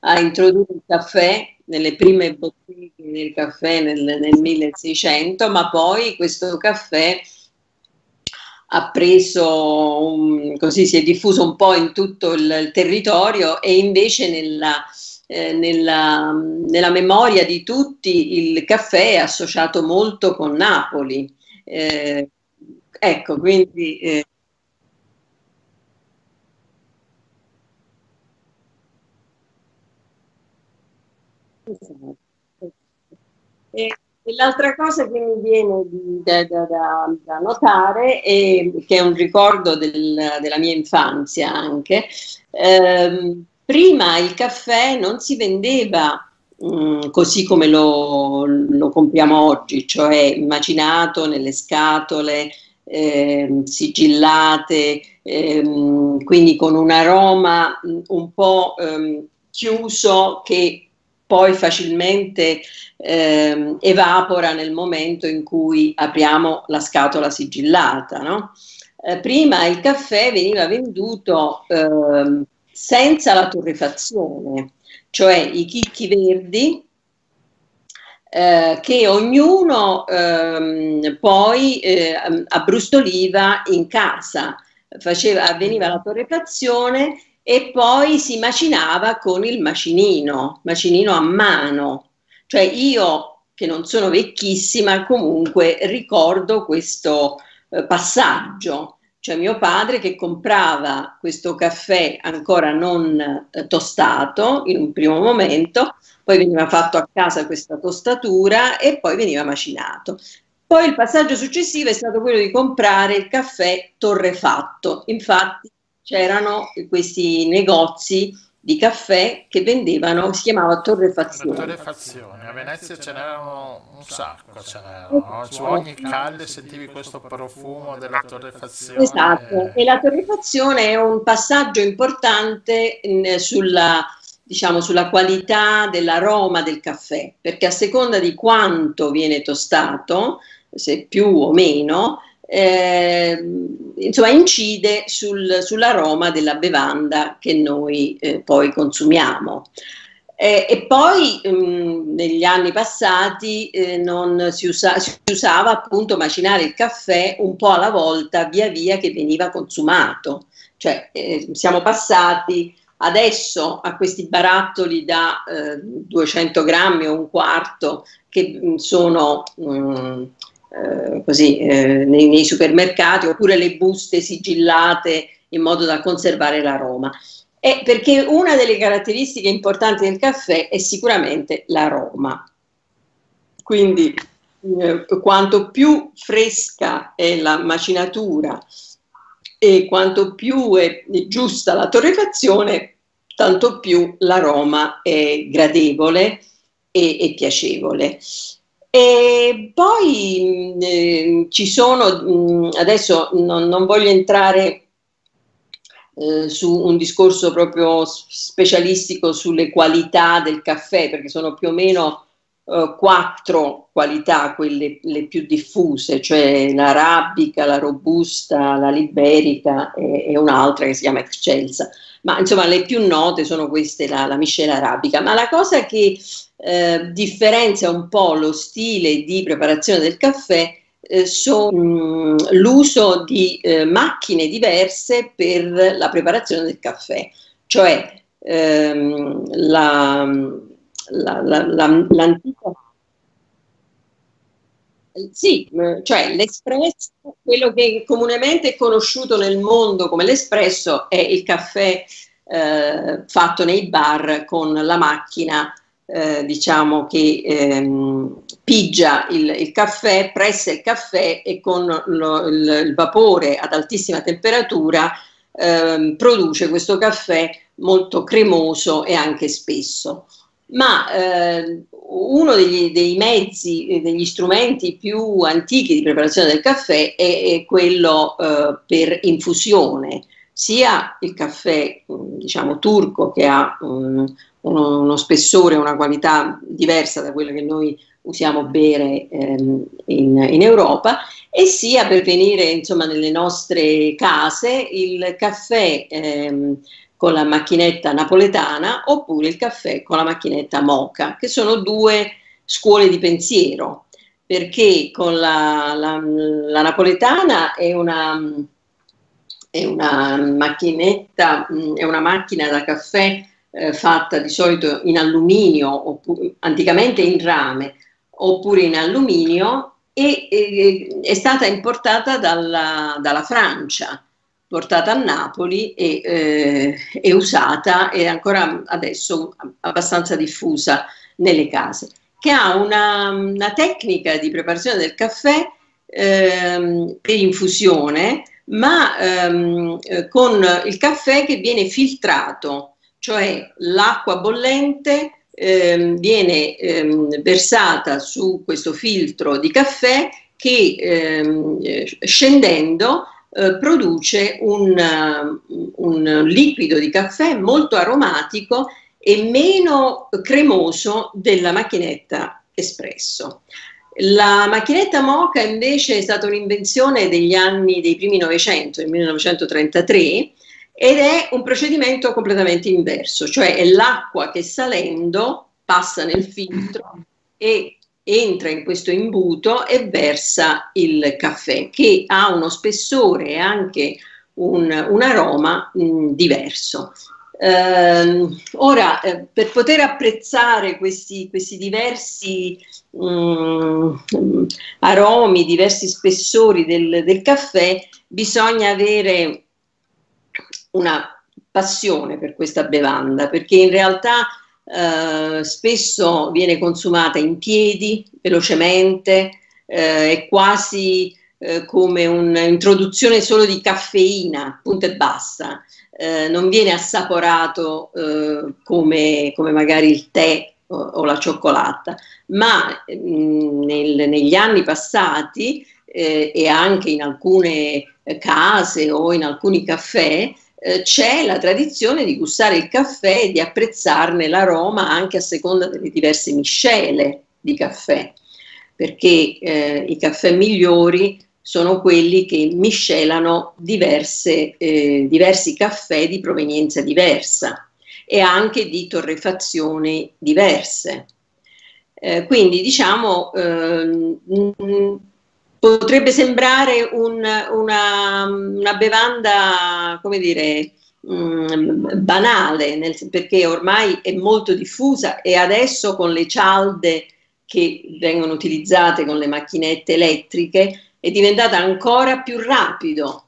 a introdurre il caffè nelle prime botteghe del caffè nel, nel 1600, ma poi questo caffè ha preso, un- così si è diffuso un po' in tutto il, il territorio e invece nella, eh, nella, nella memoria di tutti il caffè è associato molto con Napoli. Eh, ecco, quindi eh. E, E l'altra cosa che mi viene di- da, da- da- da notare, è, che è un ricordo del- della mia infanzia anche, ehm, prima il caffè non si vendeva mm, così come lo, lo compriamo oggi, cioè macinato nelle scatole, ehm, sigillate, ehm, quindi con un aroma mm, un po' ehm, chiuso che poi facilmente ehm, evapora nel momento in cui apriamo la scatola sigillata. no? Eh, prima il caffè veniva venduto ehm, senza la torrefazione, cioè i chicchi verdi eh, che ognuno ehm, poi eh, abbrustoliva in casa, faceva, avveniva la torrefazione e poi si macinava con il macinino, macinino a mano. Cioè io, che non sono vecchissima, comunque ricordo questo eh, passaggio. Cioè mio padre che comprava questo caffè ancora non eh, tostato in un primo momento, poi veniva fatto a casa questa tostatura e poi veniva macinato. Poi il passaggio successivo è stato quello di comprare il caffè torrefatto. Infatti c'erano questi negozi di caffè che vendevano, si chiamava torrefazione. torrefazione, a Venezia ce n'erano un sacco, ce n'erano, no? Su ogni calle sentivi questo profumo della torrefazione. Esatto, e la torrefazione è un passaggio importante in- sulla, diciamo, sulla qualità dell'aroma del caffè, perché a seconda di quanto viene tostato, se più o meno, eh, insomma, incide sul- sull'aroma della bevanda che noi eh, poi consumiamo. Eh, e poi mh, negli anni passati eh, non si, usa- si usava appunto macinare il caffè un po' alla volta via via che veniva consumato. Cioè eh, siamo passati adesso a questi barattoli da eh, 200 grammi o un quarto che mh, sono mh, eh, così eh, nei, nei supermercati oppure le buste sigillate in modo da conservare l'aroma. È perché una delle caratteristiche importanti del caffè è sicuramente l'aroma. Quindi eh, quanto più fresca è la macinatura e quanto più è giusta la torrefazione, tanto più l'aroma è gradevole e, e piacevole. E poi mh, eh, ci sono, mh, adesso non, non voglio entrare eh, su un discorso proprio specialistico sulle qualità del caffè, perché sono più o meno eh, quattro qualità, quelle le più diffuse, cioè l'arabica, la robusta, la liberica e, e un'altra che si chiama excelsa. Ma insomma le più note sono queste, la, la miscela arabica. Ma la cosa che eh, differenzia un po' lo stile di preparazione del caffè eh, sono mh, l'uso di eh, macchine diverse per la preparazione del caffè, cioè ehm, la, la- la- la- l'antica sì, cioè l'espresso, quello che comunemente è conosciuto nel mondo come l'espresso è il caffè eh, fatto nei bar con la macchina, eh, diciamo che ehm, pigia il, il caffè, pressa il caffè e con lo- il, il vapore ad altissima temperatura ehm, produce questo caffè molto cremoso e anche spesso ma eh, uno degli, dei mezzi, eh, degli strumenti più antichi di preparazione del caffè è, è quello eh, per infusione, sia il caffè mh, diciamo turco che ha mh, uno, uno spessore, una qualità diversa da quella che noi usiamo bere ehm, in, in Europa, e sia per venire insomma nelle nostre case il caffè ehm, con la macchinetta napoletana oppure il caffè con la macchinetta moca, che sono due scuole di pensiero, perché con la, la- la napoletana è una, è una macchinetta, è una macchina da caffè eh, fatta di solito in alluminio, oppu- anticamente in rame, oppure in alluminio, e, e- è stata importata dalla, dalla Francia portata a Napoli e, eh, e usata e ancora adesso abbastanza diffusa nelle case. Che ha una, una tecnica di preparazione del caffè ehm, per infusione, ma ehm, eh, con il caffè che viene filtrato, cioè l'acqua bollente ehm, viene ehm, versata su questo filtro di caffè che ehm, eh, scendendo eh, produce un, uh, un liquido di caffè molto aromatico e meno cremoso della macchinetta espresso. La macchinetta Mocha invece è stata un'invenzione degli anni dei primi Novecento, del 1933, ed è un procedimento completamente inverso, cioè è l'acqua che salendo passa nel filtro e entra in questo imbuto e versa il caffè che ha uno spessore e anche un, un aroma mh, diverso. Eh, ora, eh, per poter apprezzare questi, questi diversi mh, aromi, diversi spessori del, del caffè, bisogna avere una passione per questa bevanda, perché in realtà eh, spesso viene consumata in piedi, velocemente, eh, è quasi eh, come un'introduzione solo di caffeina, punto e basta. Eh, non viene assaporato eh, come, come, magari il tè o, o la cioccolata, ma mh, nel, negli anni passati e anche in alcune case o in alcuni caffè eh, c'è la tradizione di gustare il caffè e di apprezzarne l'aroma anche a seconda delle diverse miscele di caffè, perché eh, i caffè migliori sono quelli che miscelano diverse, eh, diversi caffè di provenienza diversa e anche di torrefazioni diverse. Eh, quindi diciamo ehm, potrebbe sembrare un, una, una, bevanda, come dire, mh, mm, banale, nel, perché ormai è molto diffusa e adesso con le cialde che vengono utilizzate con le macchinette elettriche è diventata ancora più rapido,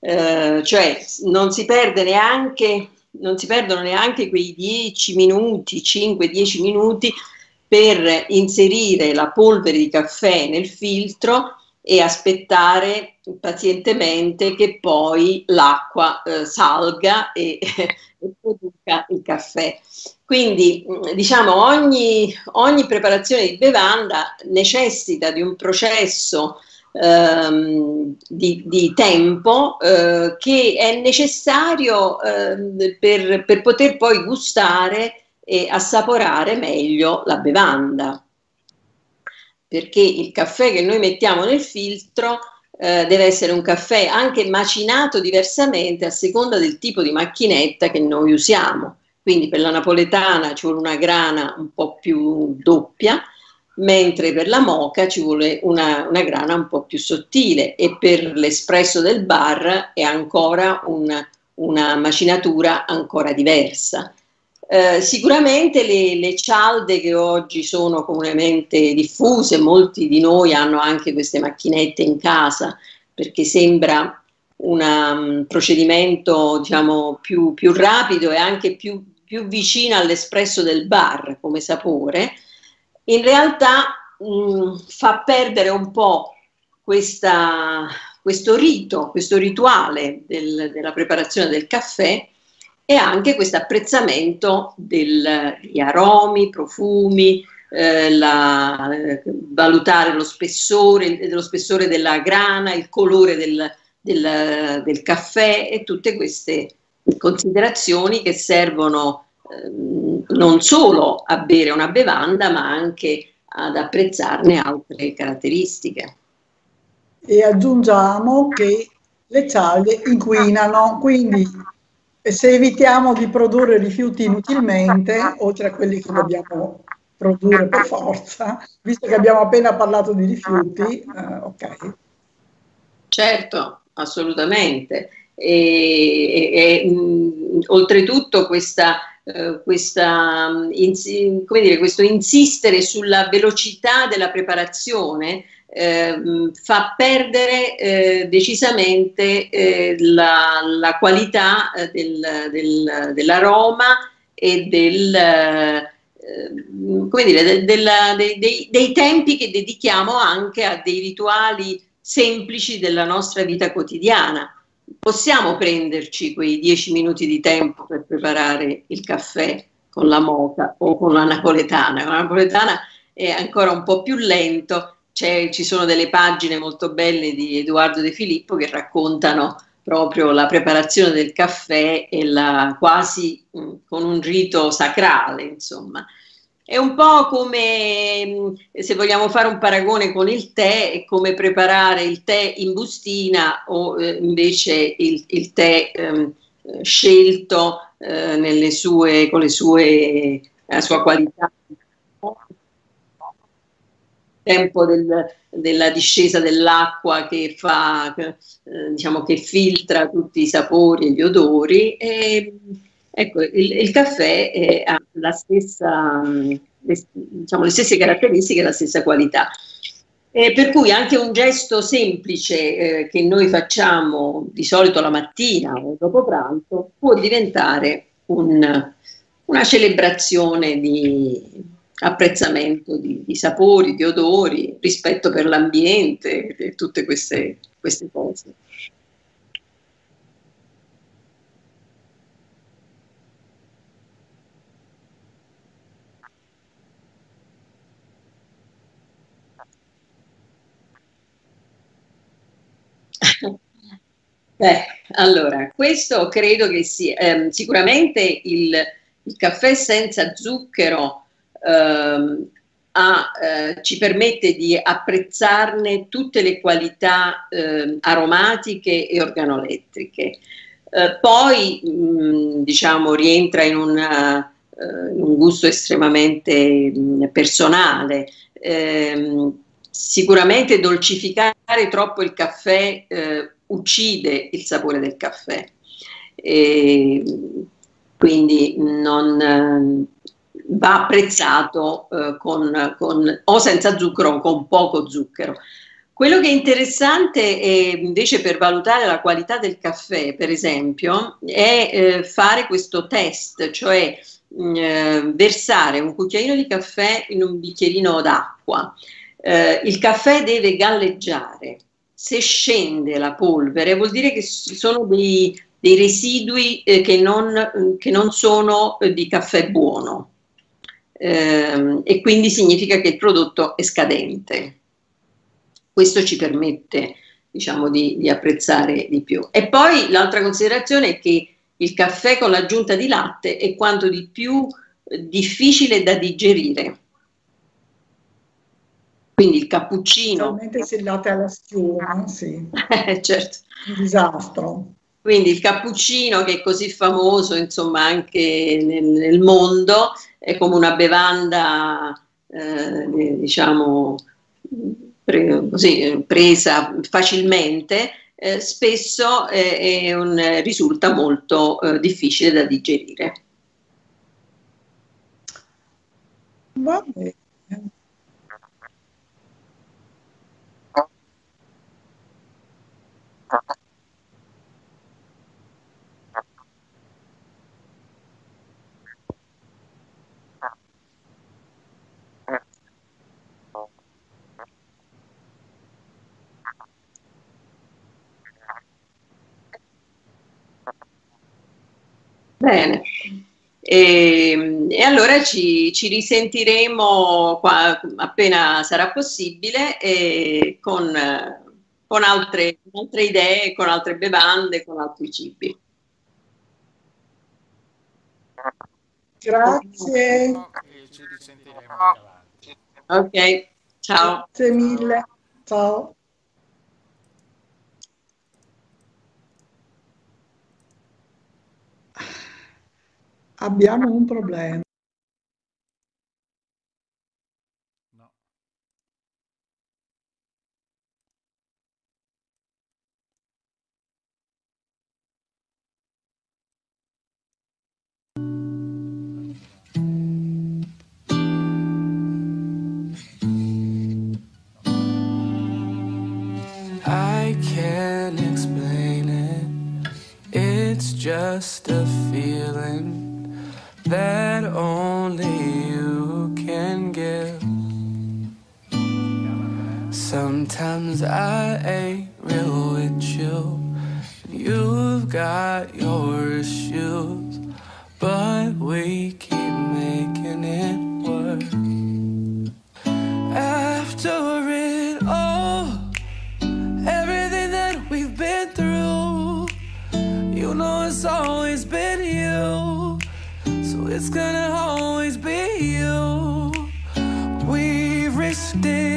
eh, cioè non si perde neanche, non si perdono neanche quei 10 minuti, 5-10 minuti per inserire la polvere di caffè nel filtro e aspettare pazientemente che poi l'acqua eh, salga e, [LAUGHS] e, produca il caffè. Quindi mm, diciamo ogni, ogni preparazione di bevanda necessita di un processo ehm, di, di, tempo eh, che è necessario eh, per, per poter poi gustare e assaporare meglio la bevanda perché il caffè che noi mettiamo nel filtro eh, deve essere un caffè anche macinato diversamente a seconda del tipo di macchinetta che noi usiamo. Quindi per la napoletana ci vuole una grana un po' più doppia, mentre per la moca ci vuole una, una grana un po' più sottile e per l'espresso del bar è ancora una, una macinatura ancora diversa. Eh, sicuramente le, le, cialde che oggi sono comunemente diffuse, molti di noi hanno anche queste macchinette in casa perché sembra una, un procedimento diciamo, più, più, rapido e anche più, più, vicino all'espresso del bar come sapore, in realtà mh, fa perdere un po' questa, questo rito, questo rituale del, della preparazione del caffè e anche questo apprezzamento degli aromi, profumi, eh, la, eh, valutare lo spessore, lo spessore della grana, il colore del, del, del caffè e tutte queste considerazioni che servono eh, non solo a bere una bevanda ma anche ad apprezzarne altre caratteristiche. E aggiungiamo che le cialde inquinano, quindi se evitiamo di produrre rifiuti inutilmente, oltre a quelli che dobbiamo produrre per forza, visto che abbiamo appena parlato di rifiuti, eh, ok. Certo, assolutamente. E, e, e mh, oltretutto questa, eh, questa, in, come dire, questo insistere sulla velocità della preparazione eh, fa perdere eh, decisamente eh, la, la, qualità eh, del, del, dell'aroma e del, ehm, come dire, de- della- dei, dei- dei tempi che dedichiamo anche a dei rituali semplici della nostra vita quotidiana. Possiamo prenderci quei dieci minuti di tempo per preparare il caffè con la moca o con la napoletana. La napoletana è ancora un po' più lento, ci sono delle pagine molto belle di Edoardo De Filippo che raccontano proprio la preparazione del caffè e la, quasi mh, con un rito sacrale, insomma. È un po' come, mh, se vogliamo fare un paragone con il tè, è come preparare il tè in bustina o eh, invece il, il tè ehm, eh, scelto eh, sue, con le sue, la sua qualità tempo del- della discesa dell'acqua che fa, eh, diciamo che filtra tutti i sapori e gli odori. E, ecco, il, il caffè eh, ha stessa, mh, le, diciamo, le stesse caratteristiche e la stessa qualità. Eh, per cui anche un gesto semplice eh, che noi facciamo di solito la mattina o dopo pranzo può diventare un- una celebrazione di apprezzamento di, di sapori, di odori, rispetto per l'ambiente e tutte queste, queste cose. [LAUGHS] Beh, allora, questo credo che sia ehm, sicuramente il, il caffè senza zucchero ehm, ha, eh, ci permette di apprezzarne tutte le qualità ehm, aromatiche e organolettiche. Eh, poi, mh, diciamo, rientra in, una, eh, in un gusto estremamente mh, personale. Ehm, sicuramente dolcificare troppo il caffè eh, uccide il sapore del caffè. E quindi non, eh, va apprezzato eh, con, con- o senza zucchero o con poco zucchero. Quello che è interessante è, invece per valutare la qualità del caffè, per esempio, è eh, fare questo test, cioè mh, eh, versare un cucchiaino di caffè in un bicchierino d'acqua. Eh, il caffè deve galleggiare. Se scende la polvere, vuol dire che ci sono dei, dei residui eh, che, non, che non sono eh, di caffè buono. Ehm, e quindi significa che il prodotto è scadente. Questo ci permette, diciamo, di, di apprezzare di più. E poi l'altra considerazione è che il caffè con l'aggiunta di latte è quanto di più eh, difficile da digerire. Quindi il cappuccino, Specialmente se il latte alla schiuma, sì, certo, un disastro. Quindi il cappuccino che è così famoso, insomma, anche nel, nel mondo, è come una bevanda, eh, diciamo, pre- così, presa facilmente, eh, spesso eh, un- risulta molto eh, difficile da digerire. Va bene. Bene. E, e allora ci, ci risentiremo qua- appena sarà possibile e con, con altre, altre idee, con altre bevande, con altri cibi. Grazie, ci risentiremo anche avanti. Ok, ciao. grazie mille. Ciao. Abbiamo un problema. No. I can't explain it. It's just a feeling that only you can give. Sometimes I ain't real with you. You've got your issues, but we keep making it work. After it all, everything that we've been through, you know it's. So it's gonna always be you. We've risked it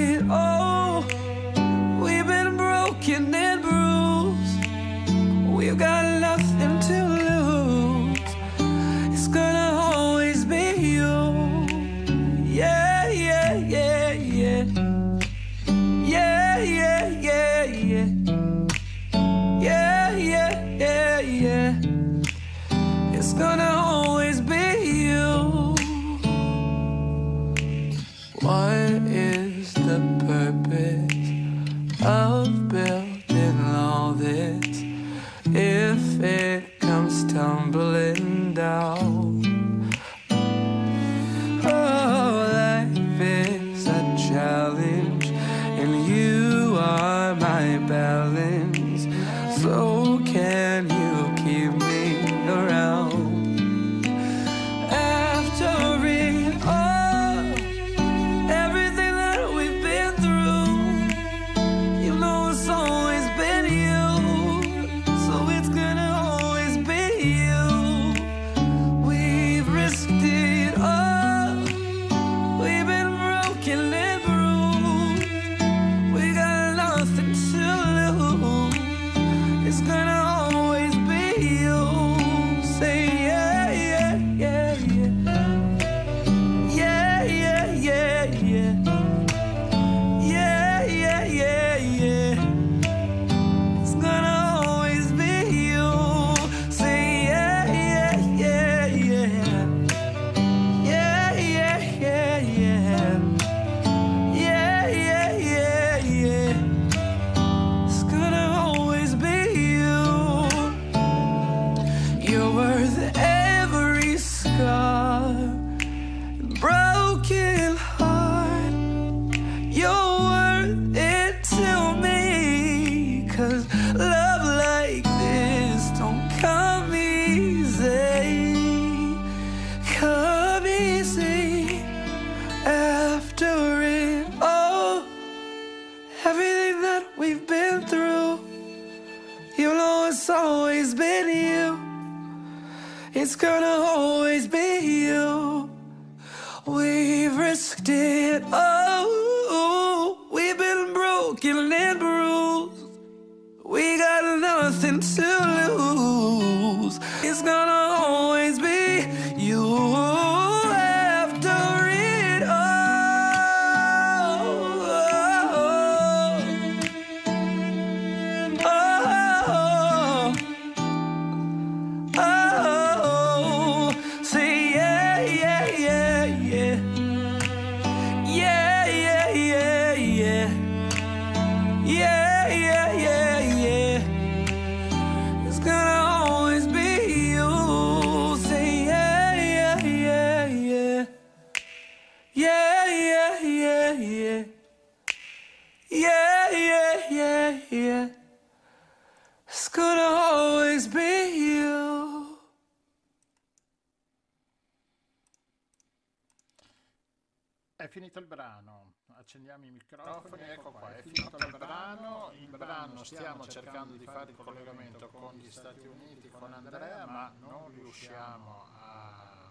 finito il brano, accendiamo i microfoni, ecco qua, è finito il brano, il brano stiamo cercando di fare il collegamento con gli Stati Uniti, con Andrea, ma non riusciamo a,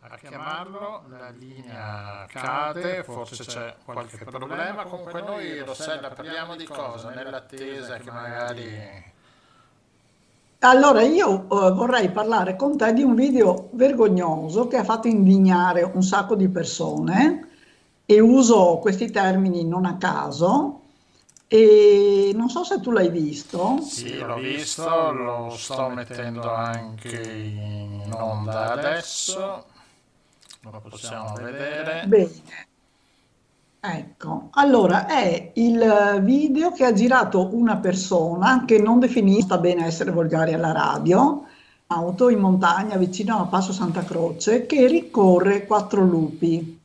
a chiamarlo, la linea cade, forse c'è qualche problema, comunque noi Rossella parliamo di cosa? Nell'attesa che magari... Allora, io eh, vorrei parlare con te di un video vergognoso che ha fatto indignare un sacco di persone e uso questi termini non a caso e non so se tu l'hai visto. Sì, l'ho visto, lo sto mettendo anche in onda adesso, lo possiamo vedere. Bene. Ecco, allora è il video che ha girato una persona che non definita bene essere volgare alla radio, auto in montagna vicino a Passo Santa Croce che rincorre quattro lupi.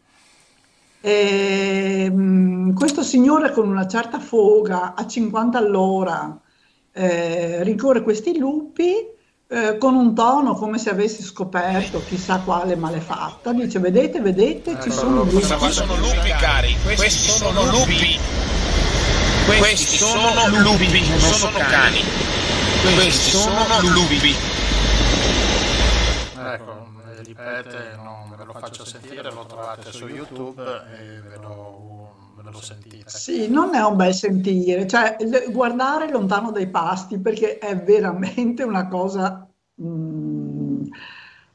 E, mh, questo signore con una certa foga a 50 all'ora eh, rincorre questi lupi eh, con un tono come se avessi scoperto chissà quale malefatta. Dice: Vedete, vedete, ci sono lupi. Questi sono lupi, cari. Questi sono lupi. Questi sono lupi, non sono cani. Questi sono lupi. Ecco, eh, ripete, non ve lo faccio sentire, lo trovate su YouTube e ve lo, ve lo sentite. Sì, non è un bel sentire, cioè guardare lontano dai pasti perché è veramente una cosa, mm,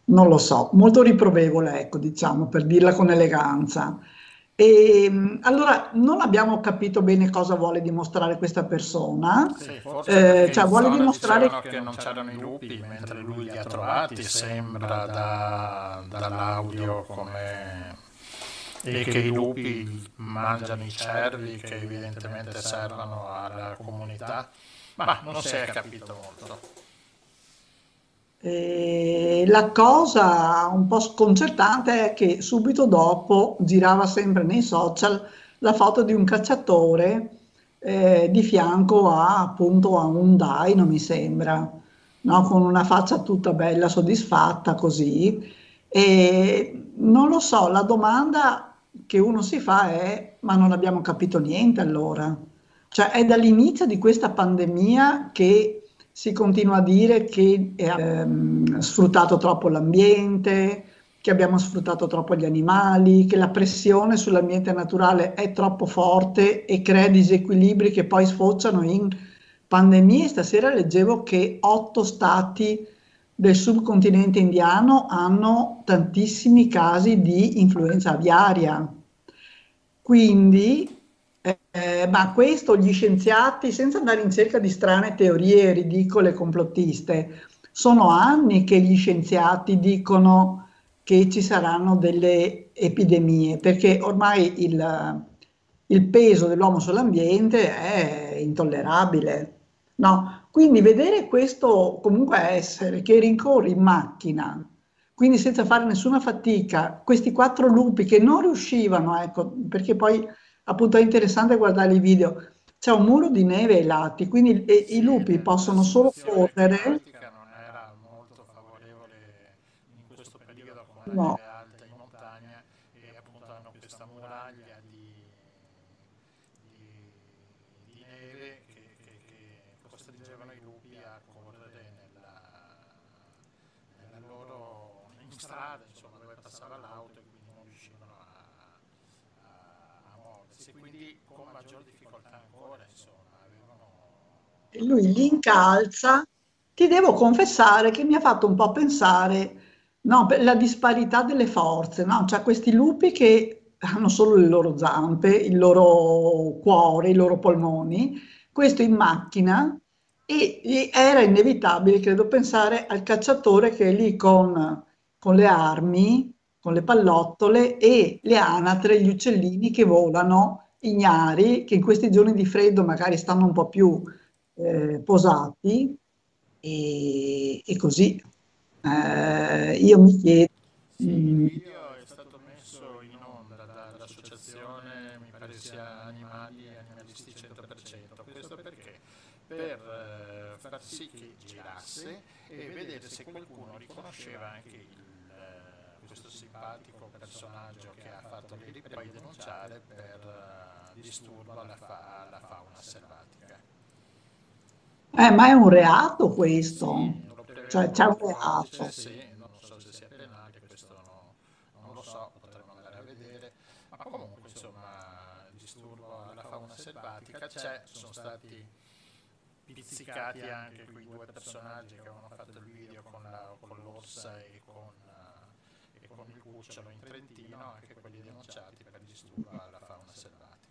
non lo so, molto riprovevole, ecco, diciamo, per dirla con eleganza. E, mm, allora, non abbiamo capito bene cosa vuole dimostrare questa persona, Sì, eh, cioè vuole dimostrare che non c'erano i lupi, mentre lui li ha trovati, sembra da- dall'audio come... e che i lupi mangiano i cervi che evidentemente servono alla comunità, ma non si è capito molto. E la cosa un po' sconcertante è che subito dopo girava sempre nei social la foto di un cacciatore eh, di fianco a appunto a un daino, mi sembra, no? Con una faccia tutta bella, soddisfatta così. E non lo so, la domanda che uno si fa è: ma non abbiamo capito niente allora? Cioè, è dall'inizio di questa pandemia che si continua a dire che abbiamo sfruttato troppo l'ambiente, che abbiamo sfruttato troppo gli animali, che la pressione sull'ambiente naturale è troppo forte e crea disequilibri che poi sfociano in pandemie. Stasera leggevo che otto stati del subcontinente indiano hanno tantissimi casi di influenza aviaria. Quindi eh, ma questo gli scienziati, senza andare in cerca di strane teorie ridicole complottiste, sono anni che gli scienziati dicono che ci saranno delle epidemie, perché ormai il, il peso dell'uomo sull'ambiente è intollerabile. No? Quindi vedere questo comunque essere che rincorre in macchina, quindi senza fare nessuna fatica, questi quattro lupi che non riuscivano, ecco, perché poi appunto è interessante guardare i video, c'è un muro di neve ai lati, quindi e- i lupi possono solo correre. non era molto favorevole in questo periodo la No. neve alta in montagna e appunto hanno questa muraglia di, di- di neve che, che- che costringevano i lupi a correre nella, nella loro in strada, insomma, dove passava l'auto e quindi non riuscivano a, a, a muoversi, quindi con maggior difficoltà ancora, insomma, avevano E lui li incalza. Ti devo confessare che mi ha fatto un po' pensare, no, la disparità delle forze, no? Cioè questi lupi che hanno solo le loro zampe, il loro cuore, i loro polmoni, questo in macchina e, e era inevitabile, credo, pensare al cacciatore che è lì con, con le armi, con le pallottole e le anatre, gli uccellini che volano ignari, che in questi giorni di freddo magari stanno un po' più eh, posati e, e così. Eh, io mi chiedo, Il video è stato messo in onda da- dall'associazione, mi pare sia Animali Animalisti 100%. Questo perché? Per eh, far sì che girasse e vedere se qualcuno riconosceva anche il, eh, questo simpatico personaggio che ha fatto riprese poi denunciare per eh, disturbo alla, fa- alla fauna selvatica. Eh, ma è un reato questo? Prevede Cioè c'è un reato. sì, non so se sia penale, questo no- non lo so, potremmo andare a vedere, ma comunque insomma il disturbo alla fauna selvatica c'è, sono stati pizzicati anche quei due personaggi che avevano fatto il video con, la- con l'orsa e con, e con il cucciolo in Trentino, anche quelli denunciati per il disturbo alla fauna selvatica.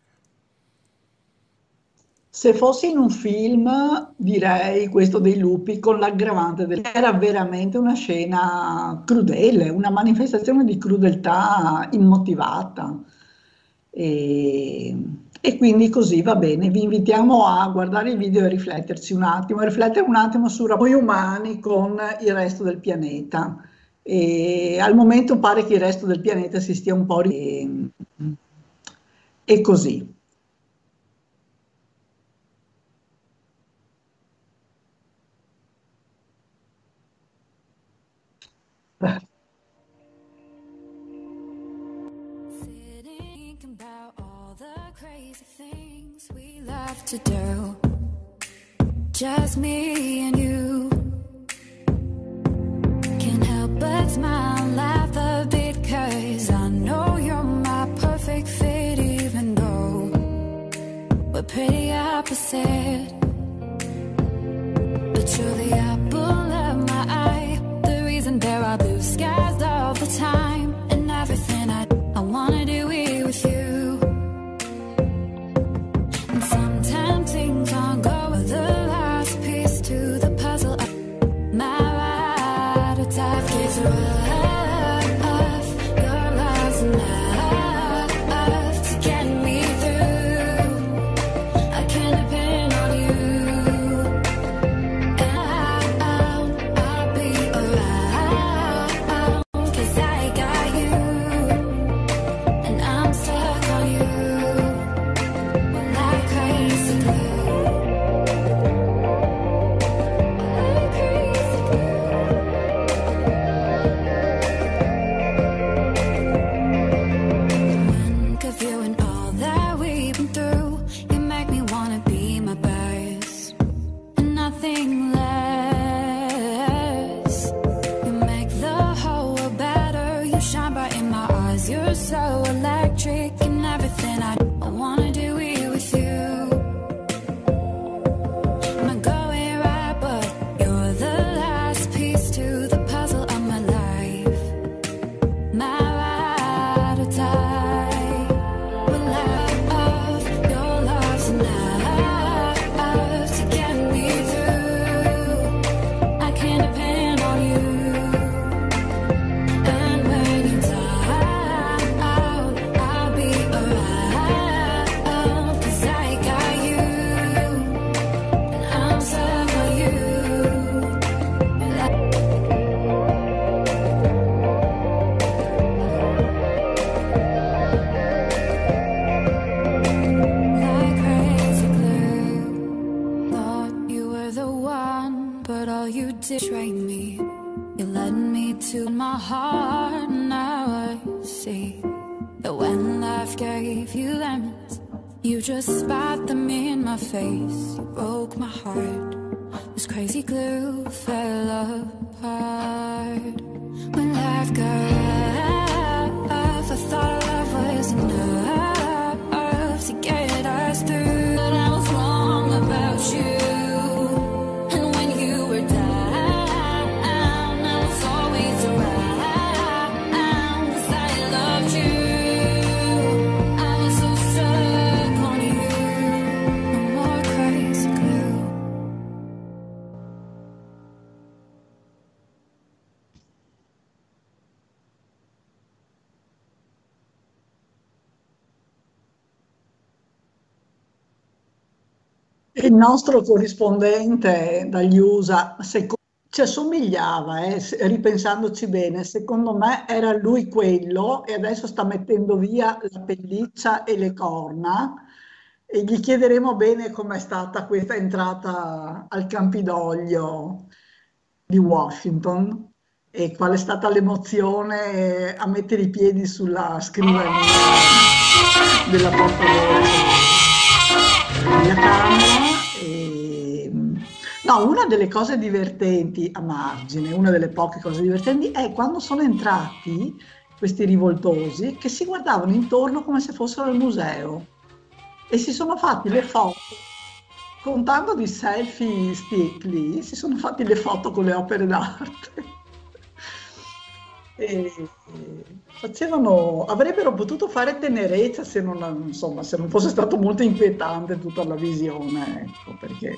Se fossi in un film, direi questo dei lupi con l'aggravante del... Era veramente una scena crudele, una manifestazione di crudeltà immotivata. E, E quindi così va bene, vi invitiamo a guardare il video e rifletterci un attimo, a riflettere un attimo su noi umani con il resto del pianeta. E al momento pare che il resto del pianeta si stia un po' ri... e così. Love to do. Just me and you. Can't help but smile laugh a bit, cause I know you're my perfect fit, even though we're pretty opposite. But you're the apple of my eye, the reason there are nostro corrispondente dagli USA seco- ci assomigliava, eh, ripensandoci bene, secondo me era lui quello e adesso sta mettendo via la pelliccia e le corna e gli chiederemo bene com'è stata questa entrata al Campidoglio di Washington e qual è stata l'emozione a mettere i piedi sulla scrivania della portavoce della Camera. No, una delle cose divertenti a margine, una delle poche cose divertenti è quando sono entrati questi rivoltosi che si guardavano intorno come se fossero al museo e si sono fatti le foto, contando di selfie stick lì, si sono fatti le foto con le opere d'arte. E facevano, avrebbero potuto fare tenerezza se non, insomma, se non fosse stato molto inquietante tutta la visione, ecco, perché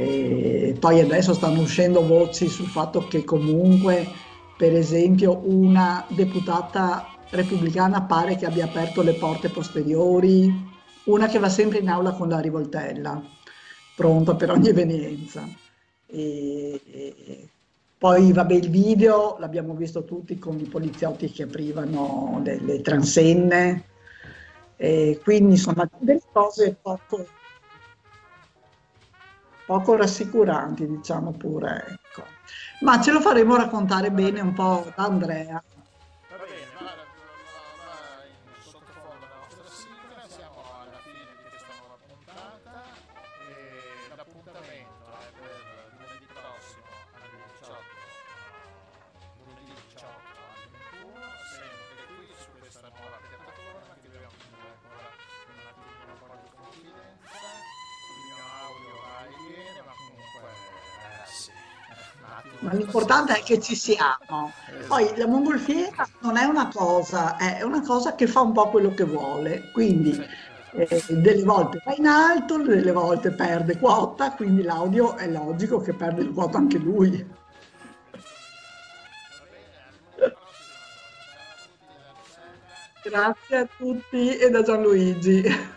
e poi adesso stanno uscendo voci sul fatto che comunque, per esempio, una deputata repubblicana pare che abbia aperto le porte posteriori una che va sempre in aula con la rivoltella, pronta per ogni evenienza. E, e poi vabbè il video l'abbiamo visto tutti con i poliziotti che aprivano delle transenne, e quindi insomma delle cose poco, poco rassicuranti, diciamo pure. Ecco. Ma ce lo faremo raccontare bene un po' da Andrea. Ma l'importante è che ci siamo. Poi la mongolfiera non è una cosa, è una cosa che fa un po' quello che vuole, quindi eh, delle volte va in alto, delle volte perde quota, quindi l'audio è logico che perde il quota anche lui. Grazie a tutti e da Gianluigi.